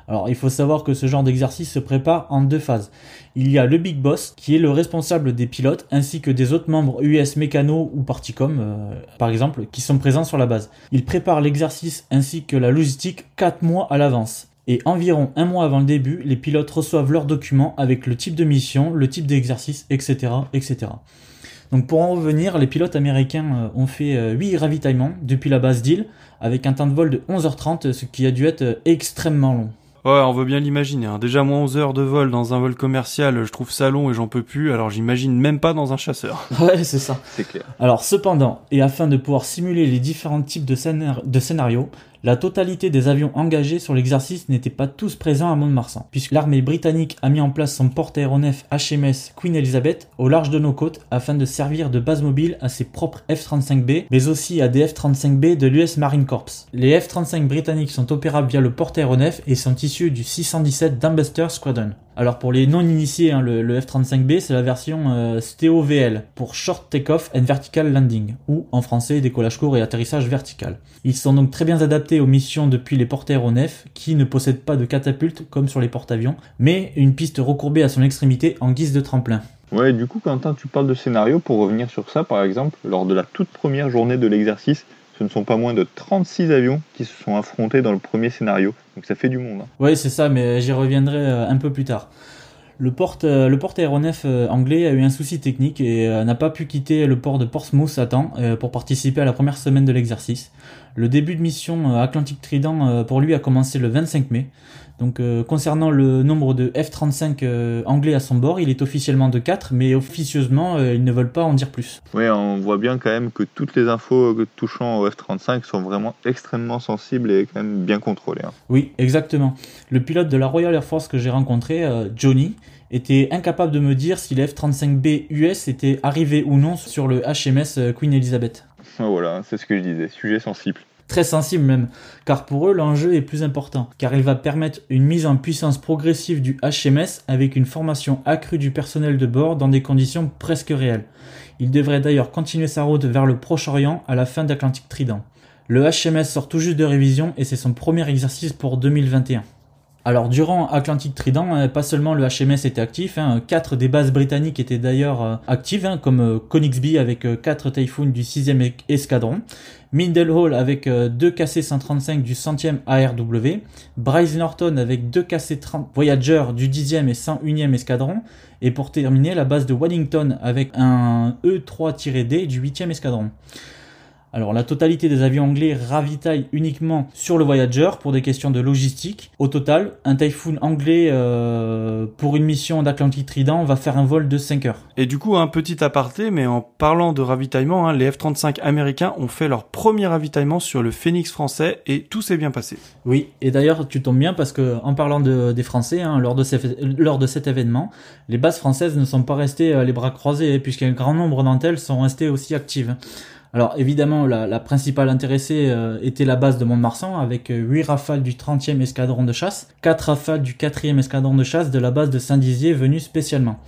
Speaker 2: Alors il faut savoir que ce genre d'exercice se prépare en deux phases. Il y a le Big Boss qui est le responsable des pilotes ainsi que des autres membres US Mécano ou Particom euh, par exemple qui sont présents sur la base. Il prépare l'exercice ainsi que la logistique 4 mois à l'avance. Et environ un mois avant le début, les pilotes reçoivent leurs documents avec le type de mission, le type d'exercice, etc., etc. Donc pour en revenir, les pilotes américains euh, ont fait 8 euh, ravitaillements depuis la base d'île avec un temps de vol de 11h30, ce qui a dû être extrêmement long.
Speaker 1: Ouais, on veut bien l'imaginer. Hein. Déjà, moins 11 heures de vol dans un vol commercial, je trouve ça long et j'en peux plus, alors j'imagine même pas dans un chasseur.
Speaker 2: Ouais, c'est ça.
Speaker 3: C'est clair.
Speaker 2: Alors cependant, et afin de pouvoir simuler les différents types de, scénar- de scénarios, la totalité des avions engagés sur l'exercice n'étaient pas tous présents à Mont-de-Marsan, puisque l'armée britannique a mis en place son porte-aéronef HMS Queen Elizabeth au large de nos côtes afin de servir de base mobile à ses propres F-35B, mais aussi à des F-35B de l'US Marine Corps. Les F-35 britanniques sont opérables via le porte-aéronef et sont issus du 617 Dambuster Squadron. Alors pour les non-initiés, hein, le, le F-35B c'est la version euh, STOVL pour Short Takeoff and Vertical Landing, ou en français décollage court et atterrissage vertical. Ils sont donc très bien adaptés aux missions depuis les porte-aéronefs qui ne possèdent pas de catapulte comme sur les porte-avions, mais une piste recourbée à son extrémité en guise de tremplin.
Speaker 3: Ouais, du coup, Quentin, tu parles de scénario. Pour revenir sur ça, par exemple, lors de la toute première journée de l'exercice, ce ne sont pas moins de 36 avions qui se sont affrontés dans le premier scénario. Donc ça fait du monde. hein.
Speaker 2: Oui, c'est ça, mais j'y reviendrai euh, un peu plus tard. Le porte, euh, le porte-aéronef euh, anglais a eu un souci technique et n'a pas pu quitter le port de Portsmouth à temps pour participer à la première semaine de l'exercice. Le début de mission euh, Atlantic Trident euh, pour lui a commencé le 25 mai. Donc euh, concernant le nombre de F-35 euh, anglais à son bord, il est officiellement de 4, mais officieusement euh, ils ne veulent pas en dire plus.
Speaker 3: Ouais, on voit bien quand même que toutes les infos touchant au F-35 sont vraiment extrêmement sensibles et quand même bien contrôlées. hein.
Speaker 2: Oui, exactement. Le pilote de la Royal Air Force que j'ai rencontré, Johnny, était incapable de me dire si les F-35B US étaient arrivés ou non sur le HMS Queen Elizabeth.
Speaker 3: Ouais, Voilà, c'est ce que je disais, sujet sensible.
Speaker 2: Très sensible même, car pour eux l'enjeu est plus important, car il va permettre une mise en puissance progressive du HMS avec une formation accrue du personnel de bord dans des conditions presque réelles. Il devrait d'ailleurs continuer sa route vers le Proche-Orient à la fin d'Atlantic Trident. Le HMS sort tout juste de révision et c'est son premier exercice pour 2021. Alors durant Atlantic Trident, euh, pas seulement le HMS était actif, hein, quatre des bases britanniques étaient d'ailleurs euh, actives, hein, comme Konigsby avec euh, 4 Typhoon du 6e e- escadron, Mindle Hall avec 2 KC-135 du 100e ARW, Bryce Norton avec 2 KC-30 Voyager du 10e et 101e escadron, et pour terminer la base de Wellington avec un E3-D du 8e escadron. Alors la totalité des avions anglais ravitaillent uniquement sur le Voyager pour des questions de logistique. Au total, un Typhoon anglais euh, pour une mission d'Atlantic Trident va faire un vol de 5 heures.
Speaker 1: Et du coup, un petit aparté, mais en parlant de ravitaillement, hein, les F-35 américains ont fait leur premier ravitaillement sur le Phoenix français et tout s'est bien passé.
Speaker 2: Oui, et d'ailleurs tu tombes bien parce que en parlant de, des Français, hein, lors, de ces- lors de cet événement, les bases françaises ne sont pas restées euh, les bras croisés hein, puisqu'un grand nombre d'entre elles sont restées aussi actives. Alors évidemment, la, principale intéressée euh, était la base de Mont-de-Marsan avec euh, 8 rafales du 30e escadron de chasse, 4 rafales du 4e escadron de chasse de la base de Saint-Dizier venus spécialement.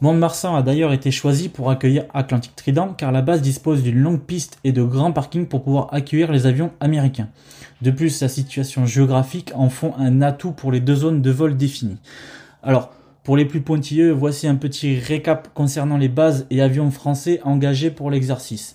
Speaker 2: Mont-de-Marsan a d'ailleurs été choisi pour accueillir Atlantic Trident car la base dispose d'une longue piste et de grands parkings pour pouvoir accueillir les avions américains. De plus, sa situation géographique en font un atout pour les deux zones de vol définies. Alors, pour les plus pointilleux, voici un petit récap concernant les bases et avions français engagés pour l'exercice.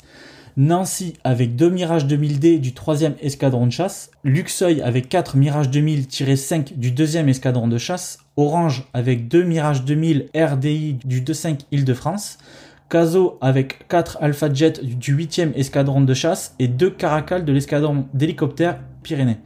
Speaker 2: Nancy avec deux Mirage 2000D du 3e escadron de chasse, Luxeuil avec 4 Mirage 2000-5 du 2e escadron de chasse, Orange avec 2 Mirage 2000 RDI du 25 Île-de-France, Caso avec 4 Alpha Jet du 8e escadron de chasse et 2 Caracal de l'escadron d'hélicoptères Pyrénées.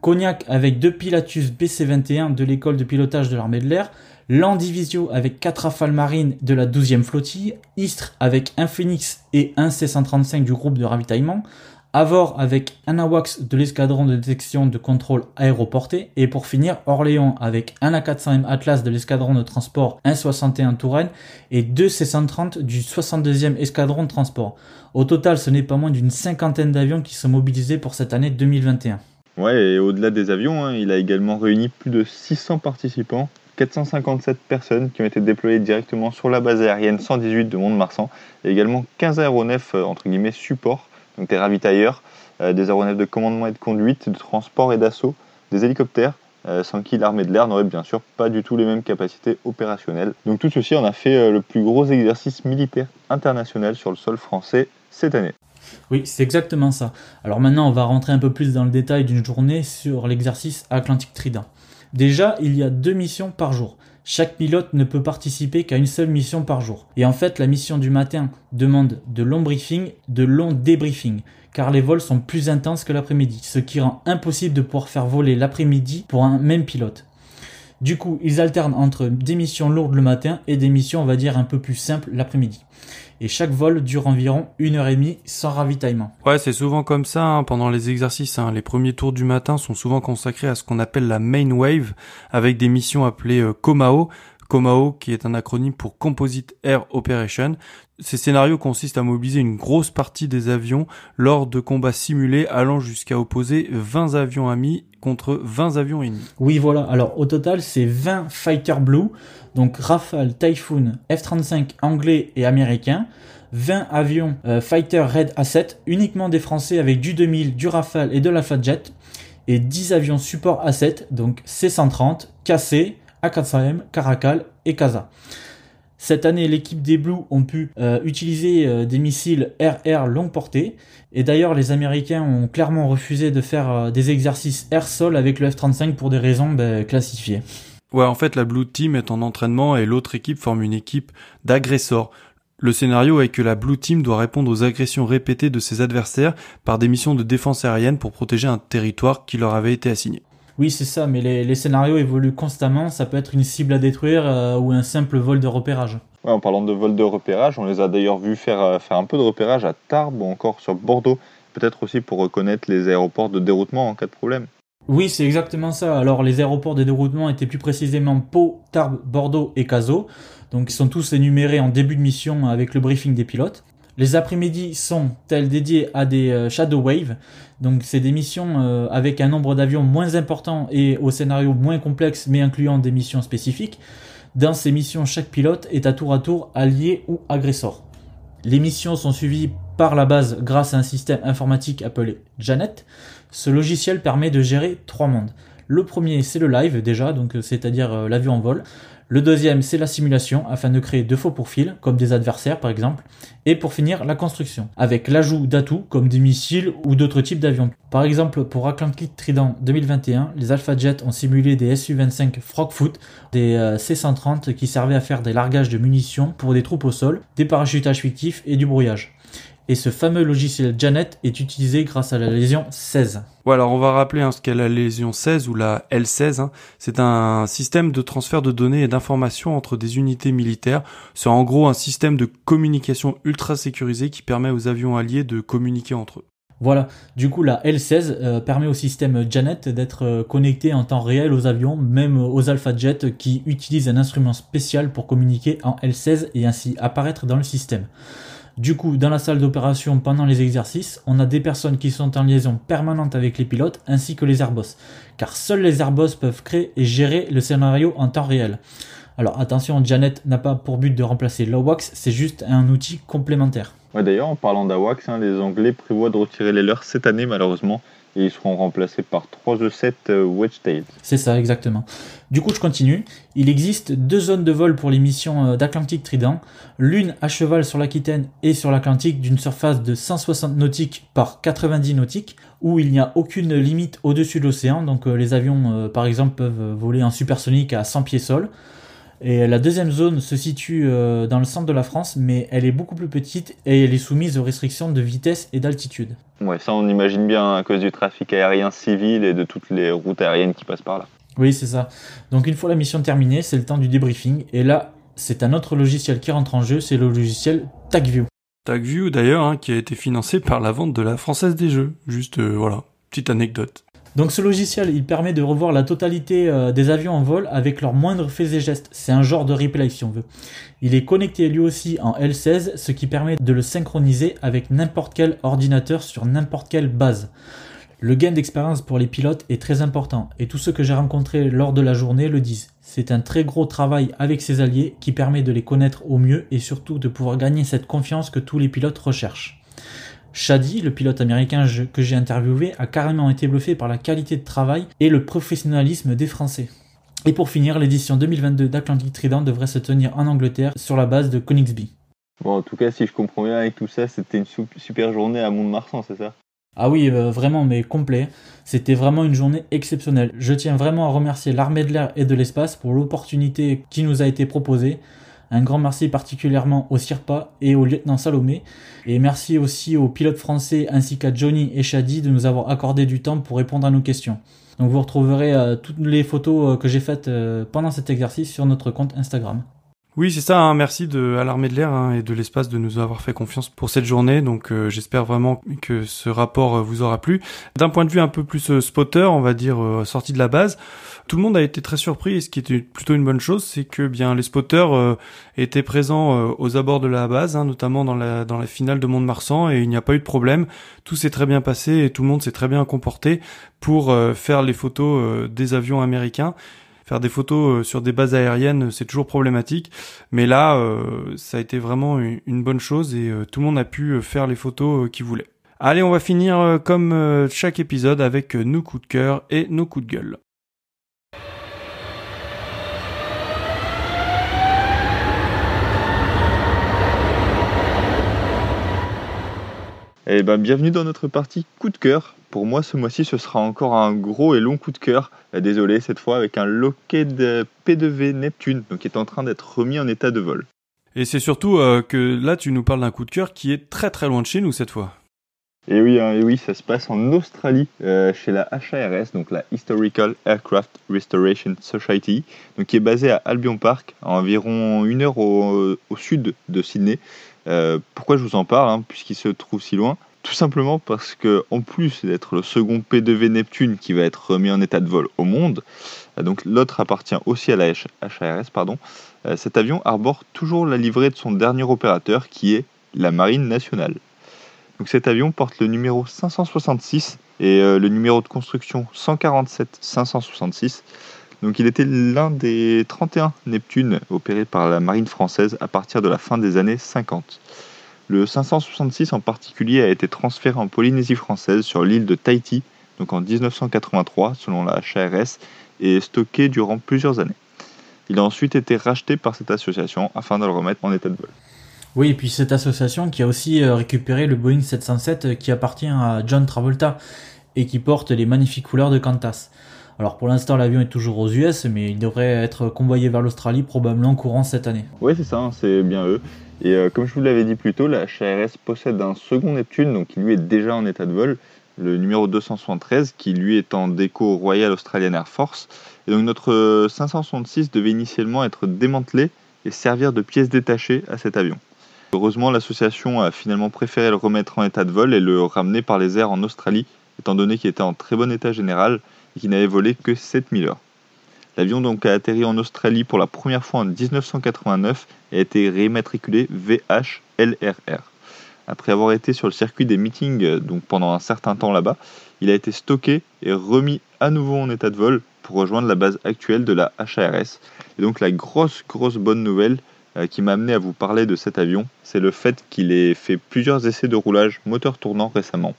Speaker 2: Cognac avec 2 Pilatus BC-21 de l'école de pilotage de l'armée de l'air, Landivisio avec 4 rafales marines de la 12e flottille, Istres avec un Phoenix et un C-135 du groupe de ravitaillement, Avor avec un AWACS de l'escadron de détection de contrôle aéroporté, et pour finir, Orléans avec un A400M Atlas de l'escadron de transport 161 Touraine et deux C-130 du 62e escadron de transport. Au total, ce n'est pas moins d'une cinquantaine d'avions qui sont mobilisés pour cette année 2021.
Speaker 3: Ouais, et au-delà des avions, hein, il a également réuni plus de 600 participants, 457 personnes qui ont été déployées directement sur la base aérienne 118 de Mont-de-Marsan, et également 15 aéronefs, euh, entre guillemets, support, donc des ravitailleurs, euh, des aéronefs de commandement et de conduite, de transport et d'assaut, des hélicoptères, euh, sans qui l'armée de l'air n'aurait bien sûr pas du tout les mêmes capacités opérationnelles. Donc tout ceci en a fait le plus gros exercice militaire international sur le sol français cette année.
Speaker 2: Oui, c'est exactement ça. Alors maintenant, on va rentrer un peu plus dans le détail d'une journée sur l'exercice Atlantic Trident. Déjà, il y a deux missions par jour. Chaque pilote ne peut participer qu'à une seule mission par jour. Et en fait, la mission du matin demande de longs briefings, de longs débriefings. car les vols sont plus intenses que l'après-midi, ce qui rend impossible de pouvoir faire voler l'après-midi pour un même pilote. Du coup, ils alternent entre des missions lourdes le matin et des missions, on va dire, un peu plus simples l'après-midi. Et chaque vol dure environ une heure et demie sans ravitaillement.
Speaker 1: Ouais, c'est souvent comme ça hein, pendant les exercices. Hein. Les premiers tours du matin sont souvent consacrés à ce qu'on appelle la main wave, avec des missions appelées euh. COMAO qui est un acronyme pour Composite Air Operation. Ces scénarios consistent à mobiliser une grosse partie des avions lors de combats simulés allant jusqu'à opposer 20 avions amis contre 20 avions ennemis.
Speaker 2: Oui, voilà. Alors au total, c'est 20 Fighter Blue, donc Rafale, Typhoon, F-35 anglais et américains. 20 avions euh, Fighter Red A7, uniquement des Français avec du 2000, du Rafale et de l'Alpha Jet. Et 10 avions support A7, donc C-130, KC, A400M, Caracal et Casa. Cette année, l'équipe des Blues ont pu euh, utiliser euh, des missiles RR longue portée. Et d'ailleurs, les Américains ont clairement refusé de faire euh, des exercices air-sol avec le F-35 pour des raisons ben, classifiées.
Speaker 1: Ouais, en fait, la Blue Team est en entraînement et l'autre équipe forme une équipe d'agresseurs. Le scénario est que la Blue Team doit répondre aux agressions répétées de ses adversaires par des missions de défense aérienne pour protéger un territoire qui leur avait été assigné.
Speaker 2: Oui, c'est ça, mais les, scénarios évoluent constamment. Ça peut être une cible à détruire euh, ou un simple vol de repérage.
Speaker 3: Ouais, en parlant de vol de repérage, on les a d'ailleurs vus faire, euh, faire un peu de repérage à Tarbes ou encore sur Bordeaux. Peut-être aussi pour reconnaître les aéroports de déroutement en cas de problème.
Speaker 2: Oui, c'est exactement ça. Alors, les aéroports de déroutement étaient plus précisément Pau, Tarbes, Bordeaux et Cazaux. Donc, ils sont tous énumérés en début de mission avec le briefing des pilotes. Les après-midi sont tels dédiés à des euh, Shadow Wave. Donc c'est des missions euh, avec un nombre d'avions moins important et au scénario moins complexe mais incluant des missions spécifiques. Dans ces missions, chaque pilote est à tour à tour allié ou agresseur. Les missions sont suivies par la base grâce à un système informatique appelé Janet. Ce logiciel permet de gérer trois mondes. Le premier, c'est le live déjà, donc euh, c'est-à-dire l'avion en vol. Le deuxième, c'est la simulation, afin de créer deux faux profils, comme des adversaires par exemple. Et pour finir, la construction, avec l'ajout d'atouts comme des missiles ou d'autres types d'avions. Par exemple, pour Atlantic Trident 2021, les Alpha Jet ont simulé des Su-25 Frogfoot, des euh, C-130 qui servaient à faire des largages de munitions pour des troupes au sol, des parachutages fictifs et du brouillage et ce fameux logiciel Janet est utilisé grâce à la lésion 16.
Speaker 1: Ouais, alors on va rappeler hein, ce qu'est la lésion 16 ou la L16. Hein. C'est un système de transfert de données et d'informations entre des unités militaires. C'est en gros un système de communication ultra sécurisé qui permet aux avions alliés de communiquer entre eux.
Speaker 2: Voilà, du coup la L16 euh, permet au système Janet d'être euh, connecté en temps réel aux avions, même aux Alpha Jet qui utilisent un instrument spécial pour communiquer en L16 et ainsi apparaître dans le système. Du coup, dans la salle d'opération pendant les exercices, on a des personnes qui sont en liaison permanente avec les pilotes ainsi que les airboss, car seuls les airboss peuvent créer et gérer le scénario en temps réel. Alors attention, Janet n'a pas pour but de remplacer l'AWACS, c'est juste un outil complémentaire.
Speaker 3: Ouais, D'ailleurs, en parlant d'AWACS, hein, les Anglais prévoient de retirer les leurs cette année malheureusement et ils seront remplacés par 3 E7 euh, Wedgetail.
Speaker 2: C'est ça, exactement. Du coup, je continue. Il existe deux zones de vol pour les missions euh, d'Atlantique Trident. L'une à cheval sur l'Aquitaine et sur l'Atlantique d'une surface de 160 nautiques par 90 nautiques, où il n'y a aucune limite au-dessus de l'océan. Donc euh, les avions, par exemple, peuvent voler en supersonique à 100 pieds sol. Et la deuxième zone se situe euh, dans le centre de la France, mais elle est beaucoup plus petite et elle est soumise aux restrictions de vitesse et d'altitude.
Speaker 3: Ouais, ça on imagine bien à cause du trafic aérien civil et de toutes les routes aériennes qui passent par là.
Speaker 2: Oui, c'est ça. Donc une fois la mission terminée, c'est le temps du débriefing. Et là, c'est un autre logiciel qui rentre en jeu, c'est le logiciel TagView.
Speaker 1: TagView d'ailleurs, hein, qui a été financé par la vente de la Française des Jeux. Juste, euh, voilà, petite anecdote.
Speaker 2: Donc ce logiciel, il permet de revoir la totalité euh, des avions en vol avec leurs moindres faits et gestes. C'est un genre de replay si on veut. Il est connecté lui aussi en L16, ce qui permet de le synchroniser avec n'importe quel ordinateur sur n'importe quelle base. Le gain d'expérience pour les pilotes est très important et tous ceux que j'ai rencontrés lors de la journée le disent. C'est un très gros travail avec ses alliés qui permet de les connaître au mieux et surtout de pouvoir gagner cette confiance que tous les pilotes recherchent. Shadi, le pilote américain que j'ai interviewé, a carrément été bluffé par la qualité de travail et le professionnalisme des Français. Et pour finir, l'édition 2022 d'Atlantic Trident devrait se tenir en Angleterre sur la base de Konigsby.
Speaker 3: Bon, en tout cas, si je comprends bien avec tout ça, c'était une super journée à Mont-de-Marsan, c'est ça?
Speaker 2: Ah oui, euh, vraiment, mais complet. C'était vraiment une journée exceptionnelle. Je tiens vraiment à remercier l'armée de l'air et de l'espace pour l'opportunité qui nous a été proposée Un grand merci particulièrement au Sirpa et au lieutenant Salomé. Et merci aussi aux pilotes français ainsi qu'à Johnny et Shadi de nous avoir accordé du temps pour répondre à nos questions. Donc vous retrouverez euh, toutes les photos euh, que j'ai faites pendant cet exercice sur notre compte Instagram.
Speaker 1: Oui, c'est ça. Hein. merci de, à l'armée de l'air hein, et de l'espace de nous avoir fait confiance pour cette journée. Donc, j'espère vraiment que ce rapport vous aura plu. D'un point de vue un peu plus spotter, on va dire sorti de la base, tout le monde a été très surpris et ce qui était plutôt une bonne chose, c'est que bien les spotters euh, étaient présents euh, aux abords de la base, hein, notamment dans la dans la finale de Mont-de-Marsan et il n'y a pas eu de problème. Tout s'est très bien passé et tout le monde s'est très bien comporté pour euh, faire les photos des avions américains. Faire des photos sur des bases aériennes, c'est toujours problématique, mais là, ça a été vraiment une bonne chose et tout le monde a pu faire les photos qu'il voulait. Allez, on va finir comme chaque épisode avec nos coups de cœur et nos coups de gueule.
Speaker 3: Eh ben, bienvenue dans notre partie coup de cœur. Pour moi, ce mois-ci, ce sera encore un gros et long coup de cœur. Euh, désolé, cette fois avec un Lockheed P2V Neptune, donc qui est en train d'être remis en état de vol.
Speaker 1: Et c'est surtout euh, que là, tu nous parles d'un coup de cœur qui est très très loin de chez nous cette fois.
Speaker 3: Et oui, hein, et oui, ça se passe en Australie, euh, chez la HARS, donc la Historical Aircraft Restoration Society, donc qui est basée à Albion Park, à environ une heure au sud de Sydney. Euh, pourquoi je vous en parle, hein, puisqu'il se trouve si loin? Tout simplement parce que, en plus d'être le second P2V Neptune qui va être remis en état de vol au monde, euh, donc l'autre appartient aussi à la HARS, pardon, euh, cet avion arbore toujours la livrée de son dernier opérateur qui est la Marine nationale. Donc cet avion porte le numéro 566 et le numéro de construction 147 566 donc il était l'un des 31 Neptunes opérés par la marine française à partir de la fin des années 50. Le 566 en particulier a été transféré en Polynésie française sur l'île de Tahiti, donc en 1983 selon la HRS, et stocké durant plusieurs années. Il a ensuite été racheté par cette association afin de le remettre en état de vol.
Speaker 2: Oui, et puis cette association qui a aussi euh, récupéré le Boeing 707 euh, qui appartient à John Travolta et qui porte les magnifiques couleurs de Qantas. Alors pour l'instant, l'avion est toujours aux US, mais il devrait être convoyé vers l'Australie probablement courant cette année.
Speaker 3: Oui, c'est ça, hein, c'est bien eux. Et euh, comme je vous l'avais dit plus tôt, la HRS possède un second Neptune, donc qui lui est déjà en état de vol, le numéro 273, qui lui est en déco Royal Australian Air Force. Et donc notre 566 devait initialement être démantelé et servir de pièce détachée à cet avion. Heureusement, l'association a finalement préféré le remettre en état de vol et le ramener par les airs en Australie, étant donné qu'il était en très bon état général et qui n'avait volé que 7000 heures. L'avion donc a atterri en Australie pour la première fois en 1989 et a été rématriculé VHLRR. Après avoir été sur le circuit des meetings euh, pendant un certain temps là-bas, il a été stocké et remis à nouveau en état de vol pour rejoindre la base actuelle de la HARS. Et donc la grosse grosse bonne nouvelle euh, qui m'a amené à vous parler de cet avion, c'est le fait qu'il ait fait plusieurs essais de roulage moteur tournant récemment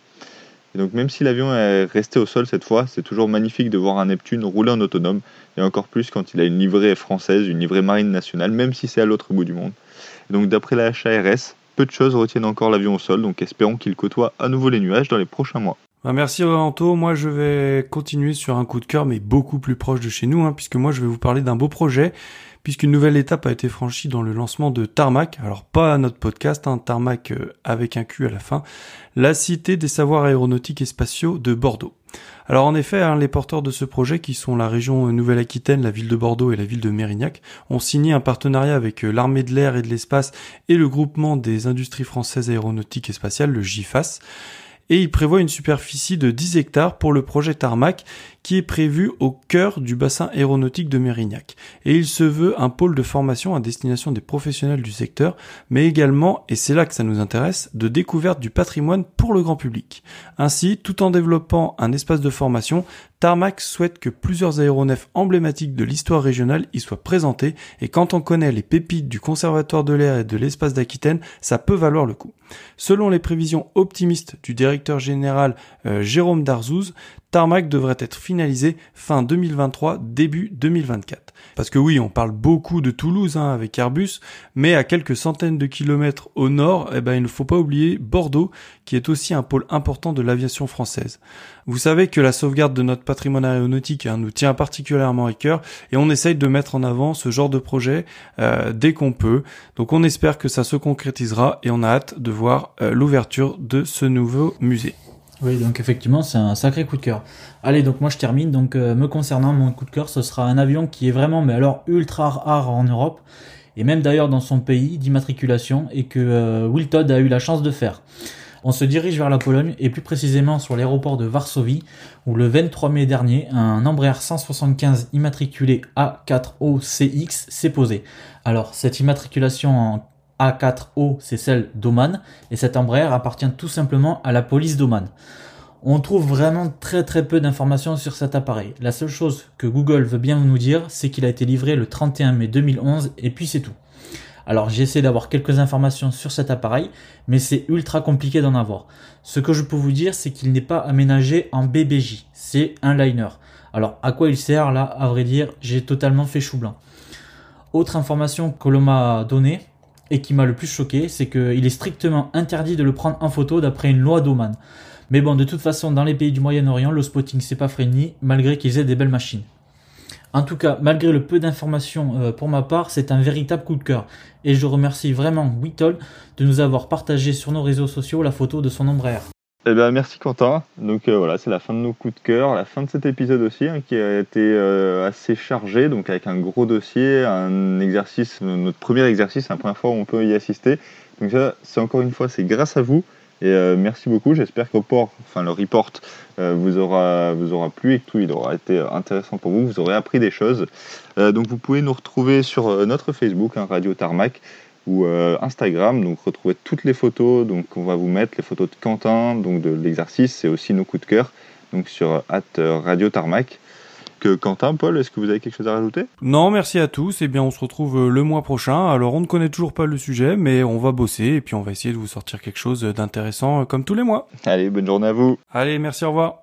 Speaker 3: donc même si l'avion est resté au sol cette fois, c'est toujours magnifique de voir un Neptune rouler en autonome, et encore plus quand il a une livrée française, une livrée marine nationale, même si c'est à l'autre bout du monde. donc d'après la HARS, peu de choses retiennent encore l'avion au sol, donc espérons qu'il côtoie à nouveau les nuages dans les prochains mois.
Speaker 1: Bah, merci Anto, moi je vais continuer sur un coup de cœur mais beaucoup plus proche de chez nous, hein, puisque moi je vais vous parler d'un beau projet puisqu'une nouvelle étape a été franchie dans le lancement de Tarmac, alors pas notre podcast, hein, Tarmac euh, avec un Q à la fin, la Cité des savoirs aéronautiques et spatiaux de Bordeaux. Alors en effet, hein, les porteurs de ce projet, qui sont la région Nouvelle-Aquitaine, la ville de Bordeaux et la ville de Mérignac, ont signé un partenariat avec euh, l'armée de l'air et de l'espace et le groupement des industries françaises aéronautiques et spatiales, le GIFAS et ils prévoient une superficie de 10 hectares pour le projet Tarmac qui est prévu au cœur du bassin aéronautique de Mérignac. Et il se veut un pôle de formation à destination des professionnels du secteur, mais également, et c'est là que ça nous intéresse, de découverte du patrimoine pour le grand public. Ainsi, tout en développant un espace de formation, Tarmac souhaite que plusieurs aéronefs emblématiques de l'histoire régionale y soient présentés, et quand on connaît les pépites du Conservatoire de l'air et de l'espace d'Aquitaine, ça peut valoir le coup. Selon les prévisions optimistes du directeur général euh, Jérôme Darzouz, Tarmac devrait être finalisé fin 2023, début 2024. Parce que oui, on parle beaucoup de Toulouse hein, avec Airbus, mais à quelques centaines de kilomètres au nord, eh ben, il ne faut pas oublier Bordeaux, qui est aussi un pôle important de l'aviation française. Vous savez que la sauvegarde de notre patrimoine aéronautique hein, nous tient particulièrement à cœur et on essaye de mettre en avant ce genre de projet euh, dès qu'on peut. Donc on espère que ça se concrétisera et on a hâte de voir euh, l'ouverture de ce nouveau musée.
Speaker 2: Oui, donc effectivement, c'est un sacré coup de cœur. Allez, donc moi je termine. Donc euh, me concernant, mon coup de cœur, ce sera un avion qui est vraiment, mais alors ultra rare en Europe, et même d'ailleurs dans son pays d'immatriculation, et que euh, Will Todd a eu la chance de faire. On se dirige vers la Pologne, et plus précisément sur l'aéroport de Varsovie, où le 23 mai dernier, un Embraer 175 immatriculé A4OCX s'est posé. Alors, cette immatriculation en a4O, c'est celle d'Oman, et cet Embraer appartient tout simplement à la police d'Oman. On trouve vraiment très très peu d'informations sur cet appareil. La seule chose que Google veut bien nous dire, c'est qu'il a été livré le 31 mai 2011, et puis c'est tout. Alors j'ai essayé d'avoir quelques informations sur cet appareil, mais c'est ultra compliqué d'en avoir. Ce que je peux vous dire, c'est qu'il n'est pas aménagé en BBJ, c'est un liner. Alors à quoi il sert là À vrai dire, j'ai totalement fait chou blanc. Autre information que l'on m'a donnée, et qui m'a le plus choqué, c'est qu'il est strictement interdit de le prendre en photo d'après une loi d'Oman. Mais bon, de toute façon, dans les pays du Moyen-Orient, le spotting c'est pas friendly, malgré qu'ils aient des belles machines. En tout cas, malgré le peu d'informations euh, pour ma part, c'est un véritable coup de cœur. Et je remercie vraiment Whittle de nous avoir partagé sur nos réseaux sociaux la photo de son Embraer.
Speaker 3: Eh ben, merci Quentin. Donc euh, voilà, c'est la fin de nos coups de cœur, la fin de cet épisode aussi, hein, qui a été euh, assez chargé, donc avec un gros dossier, un exercice, notre premier exercice, la première fois où on peut y assister. Donc ça, c'est encore une fois, c'est grâce à vous. Et euh, merci beaucoup. J'espère que port, enfin le report vous aura vous aura plu et que tout il aura été intéressant pour vous. Vous aurez appris des choses. donc vous pouvez nous retrouver sur notre Facebook, hein, Radio Tarmac ou euh, Instagram. Donc retrouvez toutes les photos. Donc on va vous mettre les photos de Quentin, donc de l'exercice et aussi nos coups de cœur. Donc sur at euh, Radio Tarmac. Que Quentin, Paul, est-ce que vous avez quelque chose à rajouter?
Speaker 1: Non, merci à tous. Eh bien, on se retrouve euh, le mois prochain. Alors, on ne connaît toujours pas le sujet, mais on va bosser et puis on va essayer de vous sortir quelque chose d'intéressant comme tous les mois.
Speaker 3: Allez, bonne journée à vous.
Speaker 1: Allez, merci, au revoir.